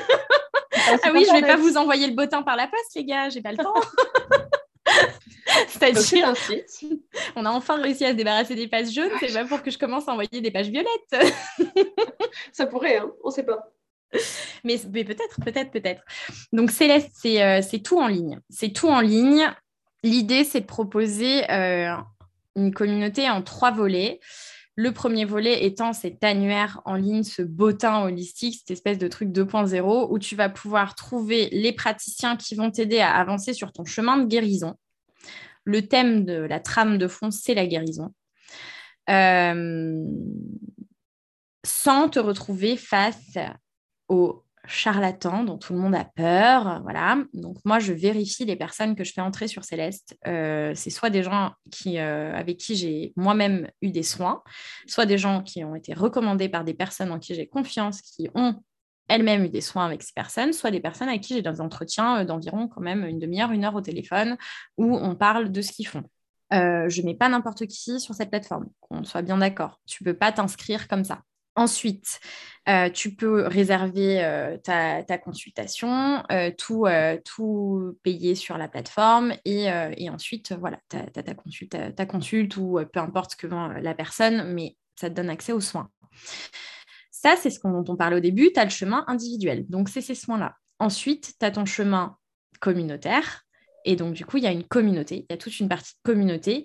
ah oui, je vais pas vous envoyer le bottin par la poste, les gars, j'ai pas le temps. <laughs> C'est-à-dire, on a enfin réussi à se débarrasser des pages jaunes, c'est pas pour que je commence à envoyer des pages violettes. <laughs> Ça pourrait, hein, on sait pas. Mais, mais peut-être, peut-être, peut-être. Donc Céleste, c'est euh, c'est tout en ligne. C'est tout en ligne. L'idée, c'est de proposer euh, une communauté en trois volets. Le premier volet étant cet annuaire en ligne, ce bottin holistique, cette espèce de truc 2.0 où tu vas pouvoir trouver les praticiens qui vont t'aider à avancer sur ton chemin de guérison. Le thème de la trame de fond, c'est la guérison. Euh, sans te retrouver face aux charlatans dont tout le monde a peur. Voilà. Donc moi, je vérifie les personnes que je fais entrer sur Céleste. Euh, c'est soit des gens qui, euh, avec qui j'ai moi-même eu des soins, soit des gens qui ont été recommandés par des personnes en qui j'ai confiance, qui ont elles-mêmes eu des soins avec ces personnes, soit des personnes avec qui j'ai des entretiens euh, d'environ quand même une demi-heure, une heure au téléphone, où on parle de ce qu'ils font. Euh, je ne mets pas n'importe qui sur cette plateforme, qu'on soit bien d'accord. Tu ne peux pas t'inscrire comme ça. Ensuite, euh, tu peux réserver ta, ta consultation, tout, tout payer sur la plateforme et, ensuite, voilà, tu as, ta, consulte, ta, consulte ou peu importe ce que vend la personne, mais ça te donne accès aux soins. Ça, c'est ce dont on parlait au début, tu as le chemin individuel, donc c'est ces soins-là. Ensuite, tu as ton chemin communautaire, et donc, du coup, il y a une communauté, il y a toute une partie de communauté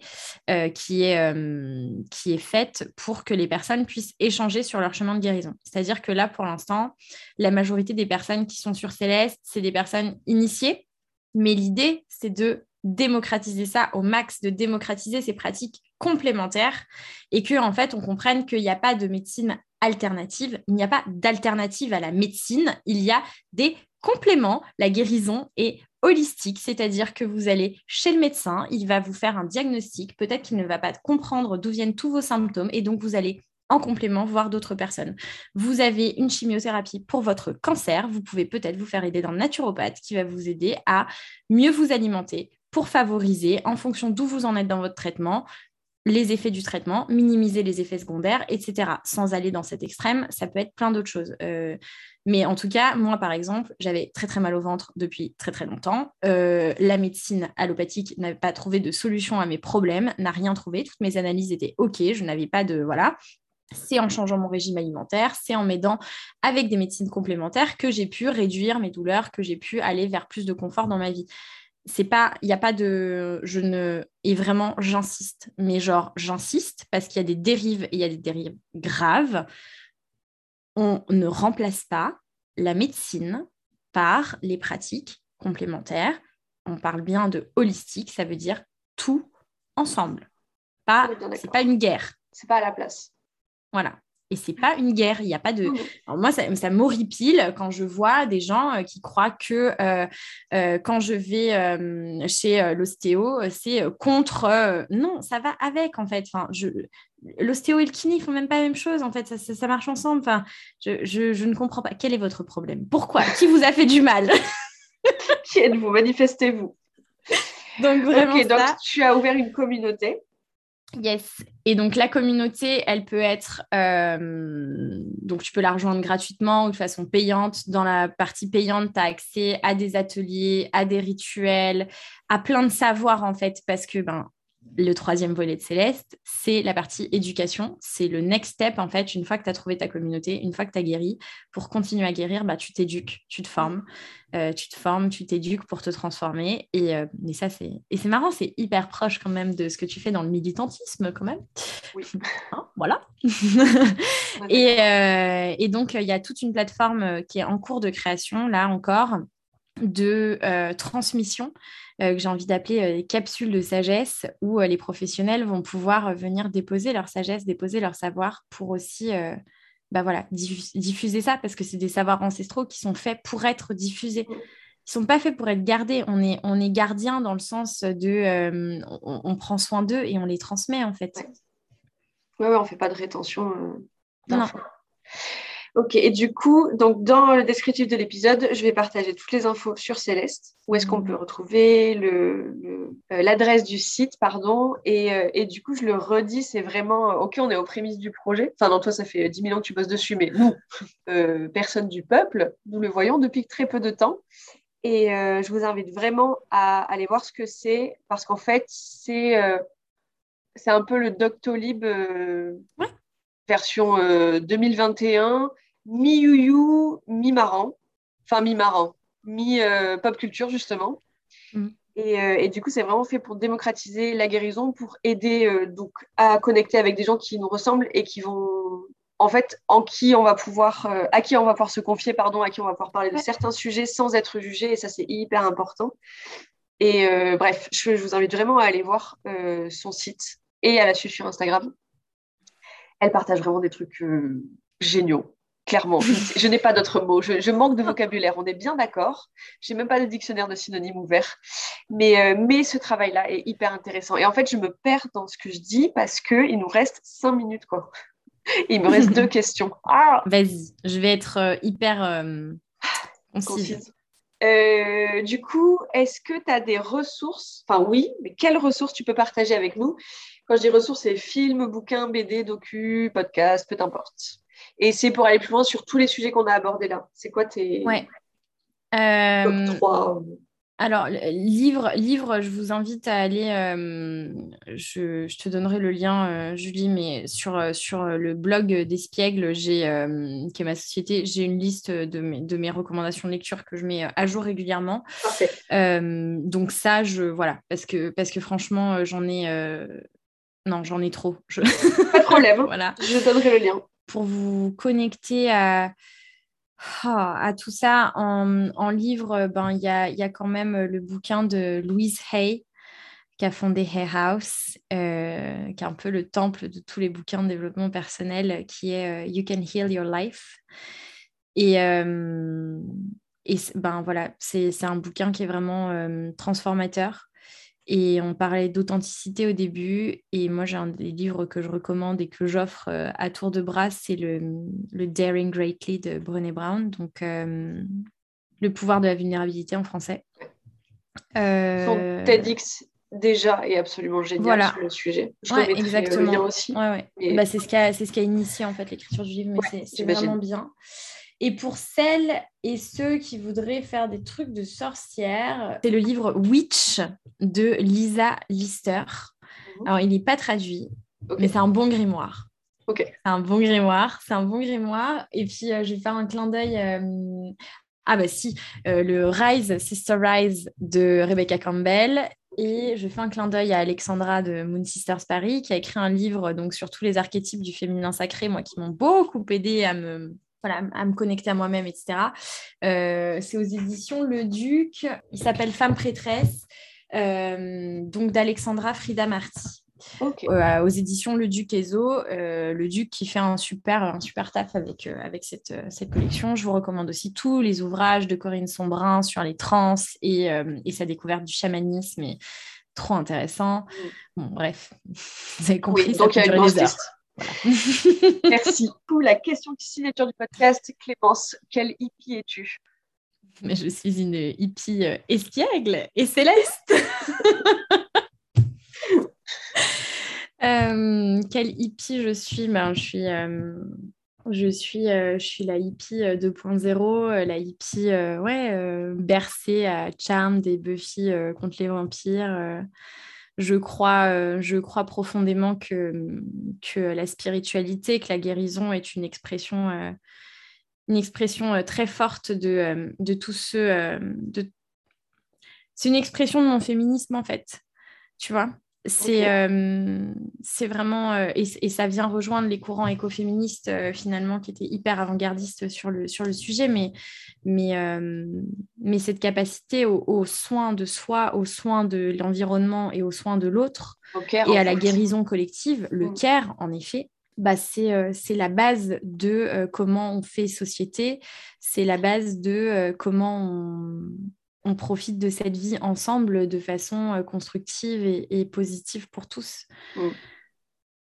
euh, qui, est, euh, qui est faite pour que les personnes puissent échanger sur leur chemin de guérison. C'est-à-dire que là, pour l'instant, la majorité des personnes qui sont sur Céleste, c'est des personnes initiées, mais l'idée, c'est de démocratiser ça au max, de démocratiser ces pratiques complémentaires et que en fait on comprenne qu'il n'y a pas de médecine alternative, il n'y a pas d'alternative à la médecine, il y a des compléments, la guérison est holistique, c'est-à-dire que vous allez chez le médecin, il va vous faire un diagnostic, peut-être qu'il ne va pas comprendre d'où viennent tous vos symptômes et donc vous allez en complément voir d'autres personnes. Vous avez une chimiothérapie pour votre cancer, vous pouvez peut-être vous faire aider d'un naturopathe qui va vous aider à mieux vous alimenter pour favoriser, en fonction d'où vous en êtes dans votre traitement, les effets du traitement, minimiser les effets secondaires, etc. Sans aller dans cet extrême, ça peut être plein d'autres choses. Euh, mais en tout cas, moi, par exemple, j'avais très très mal au ventre depuis très très longtemps. Euh, la médecine allopathique n'avait pas trouvé de solution à mes problèmes, n'a rien trouvé. Toutes mes analyses étaient OK, je n'avais pas de... Voilà. C'est en changeant mon régime alimentaire, c'est en m'aidant avec des médecines complémentaires que j'ai pu réduire mes douleurs, que j'ai pu aller vers plus de confort dans ma vie c'est pas il n'y a pas de je ne et vraiment j'insiste. Mais genre j'insiste parce qu'il y a des dérives et il y a des dérives graves. On ne remplace pas la médecine par les pratiques complémentaires. On parle bien de holistique ça veut dire tout ensemble. Pas c'est pas une guerre. C'est pas à la place. Voilà et c'est pas une guerre. Il n'y a pas de. Mmh. Alors moi, ça, ça m'horripile quand je vois des gens euh, qui croient que euh, euh, quand je vais euh, chez l'ostéo, c'est contre. Non, ça va avec en fait. Enfin, je... L'ostéo et le kiné, ils font même pas la même chose. En fait, ça, ça, ça marche ensemble. Enfin, je, je, je, ne comprends pas. Quel est votre problème? Pourquoi? Qui vous a fait du mal? Qui êtes-vous? Manifestez-vous. Donc vraiment. Ok, donc tu as ouvert une communauté. Yes. Et donc la communauté, elle peut être, euh, donc tu peux la rejoindre gratuitement ou de façon payante. Dans la partie payante, tu as accès à des ateliers, à des rituels, à plein de savoirs en fait, parce que ben, le troisième volet de Céleste, c'est la partie éducation. C'est le next step, en fait, une fois que tu as trouvé ta communauté, une fois que tu as guéri. Pour continuer à guérir, bah, tu t'éduques, tu te formes. Euh, tu te formes, tu t'éduques pour te transformer. Et, euh, ça, c'est... Et c'est marrant, c'est hyper proche quand même de ce que tu fais dans le militantisme, quand même. Oui. <laughs> Hein, voilà. <laughs> et, euh, et, donc, il y a toute une plateforme qui est en cours de création, là encore, de transmission que j'ai envie d'appeler capsules de sagesse, où les professionnels vont pouvoir venir déposer leur sagesse, déposer leur savoir pour aussi bah voilà, diffuser ça, parce que c'est des savoirs ancestraux qui sont faits pour être diffusés. Ils sont pas faits pour être gardés. On est, on est gardien dans le sens de... on, prend soin d'eux et on les transmet, en fait. Oui, ouais, on fait pas de rétention. Euh, non. Ok, et du coup, donc dans le descriptif de l'épisode, je vais partager toutes les infos sur Céleste, où est-ce qu'on peut retrouver le, euh, l'adresse du site, pardon, et, euh, et, du coup, je le redis, c'est vraiment, euh, ok, on est aux prémices du projet, enfin non, toi, ça fait 10 000 ans que tu bosses dessus, mais nous, <laughs> personne du peuple, nous le voyons depuis très peu de temps, et je vous invite vraiment à aller voir ce que c'est, parce qu'en fait, c'est, c'est un peu le Doctolib version 2021, mi-youyou, mi-marrant. Enfin, mi-marrant, mi-pop culture, justement. Mm. Euh, et, du coup, c'est vraiment fait pour démocratiser la guérison, pour aider euh, donc à connecter avec des gens qui nous ressemblent et qui vont, en fait, en qui on va pouvoir, euh, à qui on va pouvoir se confier, pardon, à qui on va pouvoir parler de certains sujets sans être jugé. Et ça, c'est hyper important. Et bref, je, je, vous invite vraiment à aller voir son site et à la suivre sur Instagram. Elle partage vraiment des trucs géniaux clairement. <laughs> Je, n'ai pas d'autres mots. Je, manque de vocabulaire. On est bien d'accord. Je n'ai même pas de dictionnaire de synonymes ouvert. Mais, euh, mais ce travail-là est hyper intéressant. Et en fait, je me perds dans ce que je dis parce qu'il nous reste cinq minutes. Quoi. <laughs> il me reste deux <laughs> questions. Ah Vas-y, je vais être euh, hyper euh, concise. du coup, est-ce que tu as des ressources? Enfin, oui, mais quelles ressources tu peux partager avec nous? Quand je dis ressources, c'est films, bouquins, BD, docu, podcast, peu importe. Et c'est pour aller plus loin sur tous les sujets qu'on a abordés là. C'est quoi tes ouais. euh... trois alors, livre, livre, je vous invite à aller, euh, je, je, te donnerai le lien, euh, Julie, mais sur, euh, sur le blog d'Espiègle, j'ai, qui est ma société, j'ai une liste de mes, de mes recommandations de lecture que je mets à jour régulièrement. Parfait. donc ça, je, voilà, parce que, parce que franchement, j'en ai... Non, j'en ai trop. Pas de problème. <laughs> voilà. Je donnerai le lien pour vous connecter à, ah, tout ça en, livre, ben, il y, a, y, a, quand même le bouquin de Louise Hay qui a fondé Hay House, euh, qui est un peu le temple de tous les bouquins de développement personnel, qui est euh, You Can Heal Your Life. Et, euh, et ben, voilà, c'est un bouquin qui est vraiment transformateur. Et on parlait d'authenticité au début. Et moi, j'ai un des livres que je recommande et que j'offre euh, à tour de bras, c'est le, le, Daring Greatly de Brené Brown. Donc, euh, le pouvoir de la vulnérabilité en français. Euh... Son TEDx déjà est absolument génial sur le sujet. Je ouais, exactement. le lien aussi. Ouais, bah, c'est ce qui a, ce qui a initié en fait l'écriture du livre, mais c'est vraiment bien. Et pour celles et ceux qui voudraient faire des trucs de sorcière, c'est le livre Witch de Lisa Lister. Mhm. Alors, il n'est pas traduit, mais c'est un bon grimoire. Ok. C'est un bon grimoire, c'est un bon grimoire. Et puis, euh, je vais faire un clin d'œil. Euh, ah bah si, euh, le Rise, Sister Rise de Rebecca Campbell. Et je fais un clin d'œil à Alexandra de Moon Sisters Paris, qui a écrit un livre donc, sur tous les archétypes du féminin sacré, moi, qui m'ont beaucoup aidé à me, à me connecter à moi-même, etc. Euh, c'est aux éditions Le Duc. Il s'appelle Femme prêtresse, euh, donc d'Alexandra Frida Marty. Euh, aux éditions Le Duc Ezo, le Duc qui fait un super, un super taf avec, avec cette, cette, collection. Je vous recommande aussi tous les ouvrages de Corinne Sombrin sur les trans et, et sa découverte du chamanisme. Et trop intéressant. Bon, bref, <laughs> vous avez compris. donc il y a une <laughs> Merci. Pour la question de signature du podcast, Clémence, quelle hippie es-tu? Mais je suis une hippie euh, espiègle et céleste. <laughs> euh, quelle hippie je suis? Ben, Je suis. Euh, je suis, euh, je suis la hippie 2.0, la hippie ouais, bercée à Charm des Buffy contre les vampires, je crois, euh, je crois profondément que, que la spiritualité, que la guérison est une expression, euh, une expression euh, très forte de, de tous ceux. de... C'est une expression de mon féminisme, en fait. Tu vois? C'est euh, c'est vraiment, euh, et, et, ça vient rejoindre les courants écoféministes euh, finalement qui étaient hyper avant-gardistes sur le, sur le sujet, mais, mais, mais cette capacité aux au soins de soi, aux soins de l'environnement et aux soins de l'autre, et à la guérison collective, le mm. care en effet, bah, c'est la base de comment on fait société, c'est la base de comment on, on profite de cette vie ensemble de façon euh, constructive et, positive pour tous. Mm.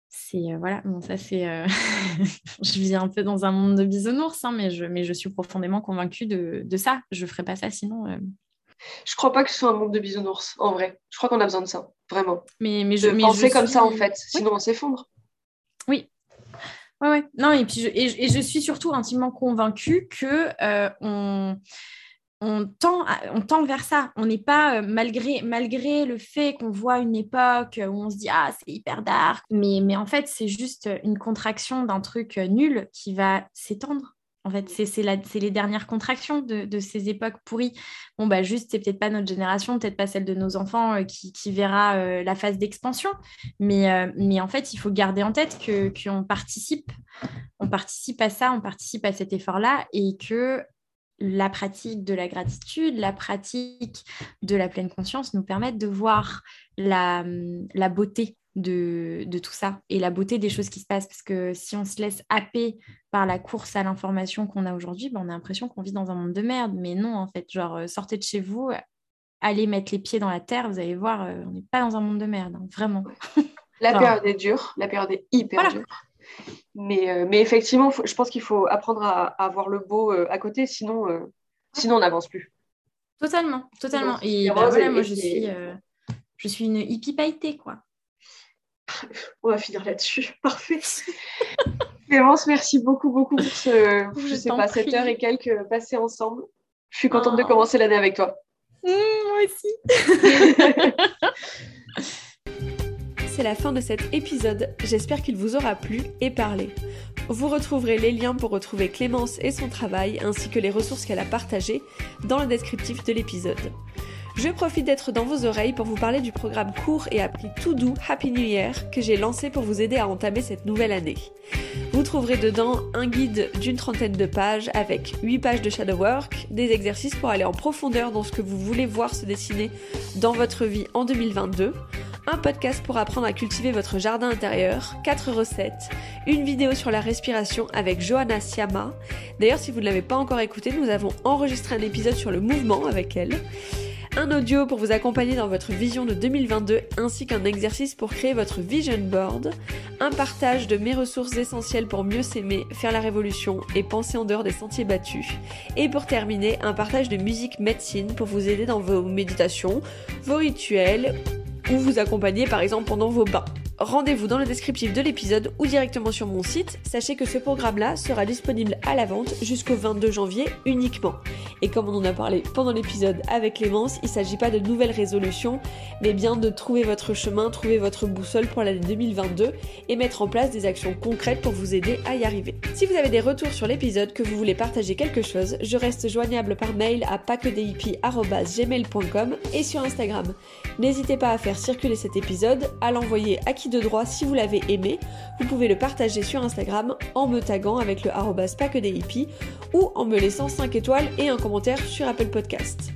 C'est euh, voilà, bon, ça c'est. Euh, <laughs> je vis un peu dans un monde de bisounours, hein, mais, je, mais je suis profondément convaincue de, ça. Je ne ferai pas ça sinon. Je crois pas que ce soit un monde de bisounours, en vrai. Je crois qu'on a besoin de ça, vraiment. Mais, mais je, de penser comme ça, en fait, sinon on s'effondre. Oui, Ouais, ouais. Non, et puis je, et, je suis surtout intimement convaincue que on, on tend, on tend vers ça. On n'est pas, euh, malgré, malgré le fait qu'on voit une époque où on se dit Ah, c'est hyper dark, mais, mais en fait, c'est juste une contraction d'un truc euh, nul qui va s'étendre. En fait, c'est les dernières contractions de, ces époques pourries. Bon, bah, juste, c'est peut-être pas notre génération, peut-être pas celle de nos enfants euh, qui, verra la phase d'expansion. Mais, mais en fait, il faut garder en tête qu'on participe, on participe à ça, on participe à cet effort-là et que la pratique de la gratitude, la pratique de la pleine conscience nous permettent de voir la, beauté de, tout ça et la beauté des choses qui se passent. Parce que si on se laisse happer par la course à l'information qu'on a aujourd'hui, ben, on a l'impression qu'on vit dans un monde de merde. Mais non, en fait, genre, euh, sortez de chez vous, allez mettre les pieds dans la terre, vous allez voir, euh, on n'est pas dans un monde de merde, hein, vraiment. La période est dure, la période est hyper dure. Mais, euh, mais effectivement, je pense qu'il faut apprendre à, avoir voir le beau euh, à côté, sinon, euh, sinon on n'avance plus. Totalement, totalement. Et bah, voilà, moi, je suis, je suis une hippie pailletée, quoi. <laughs> On va finir là-dessus. <laughs> Parfait. Clémence, merci beaucoup, beaucoup pour ce, je, sais pas, cette heure et quelques passées ensemble. Je suis contente de oh. commencer l'année avec toi. Mmh, moi aussi. <laughs> c'est la fin de cet épisode. J'espère qu'il vous aura plu et parlé. Vous retrouverez les liens pour retrouver Clémence et son travail ainsi que les ressources qu'elle a partagées dans le descriptif de l'épisode. Je profite d'être dans vos oreilles pour vous parler du programme court et appris tout doux Happy New Year que j'ai lancé pour vous aider à entamer cette nouvelle année. Vous trouverez dedans un guide d'une trentaine de pages avec 8 pages de shadow work, des exercices pour aller en profondeur dans ce que vous voulez voir se dessiner dans votre vie en 2022, un podcast pour apprendre à cultiver votre jardin intérieur, 4 recettes, une vidéo sur la respiration avec Johanna Siama. D'ailleurs, si vous ne l'avez pas encore écouté, nous avons enregistré un épisode sur le mouvement avec elle. Un audio pour vous accompagner dans votre vision de 2022 ainsi qu'un exercice pour créer votre vision board, un partage de mes ressources essentielles pour mieux s'aimer, faire la révolution et penser en dehors des sentiers battus. Et pour terminer, un partage de musique médecine pour vous aider dans vos méditations, vos rituels ou vous accompagner par exemple pendant vos bains. Rendez-vous dans le descriptif de l'épisode ou directement sur mon site. Sachez que ce programme-là sera disponible à la vente jusqu'au 22 janvier uniquement. Et comme on en a parlé pendant l'épisode avec Clémence, il ne s'agit pas de nouvelles résolutions, mais bien de trouver votre chemin, trouver votre boussole pour l'année 2022 et mettre en place des actions concrètes pour vous aider à y arriver. Si vous avez des retours sur l'épisode, que vous voulez partager quelque chose, je reste joignable par mail à pacquedip.gmail.com et sur Instagram. N'hésitez pas à faire circuler cet épisode, à l'envoyer à qui de droit si vous l'avez aimé. Vous pouvez le partager sur Instagram en me taguant avec le arrobas ou en me laissant 5 étoiles et un commentaire sur Apple Podcast.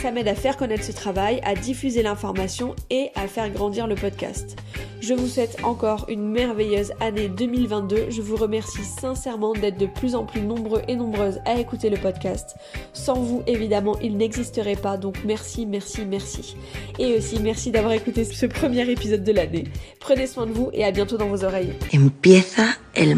Ça m'aide à faire connaître ce travail, à diffuser l'information et à faire grandir le podcast. Je vous souhaite encore une merveilleuse année 2022. Je vous remercie sincèrement d'être de plus en plus nombreux et nombreuses à écouter le podcast. Sans vous, évidemment, il n'existerait pas. Donc merci, merci, merci. Et aussi merci d'avoir écouté ce premier épisode de l'année. Prenez soin de vous et à bientôt dans vos oreilles. Empieza el.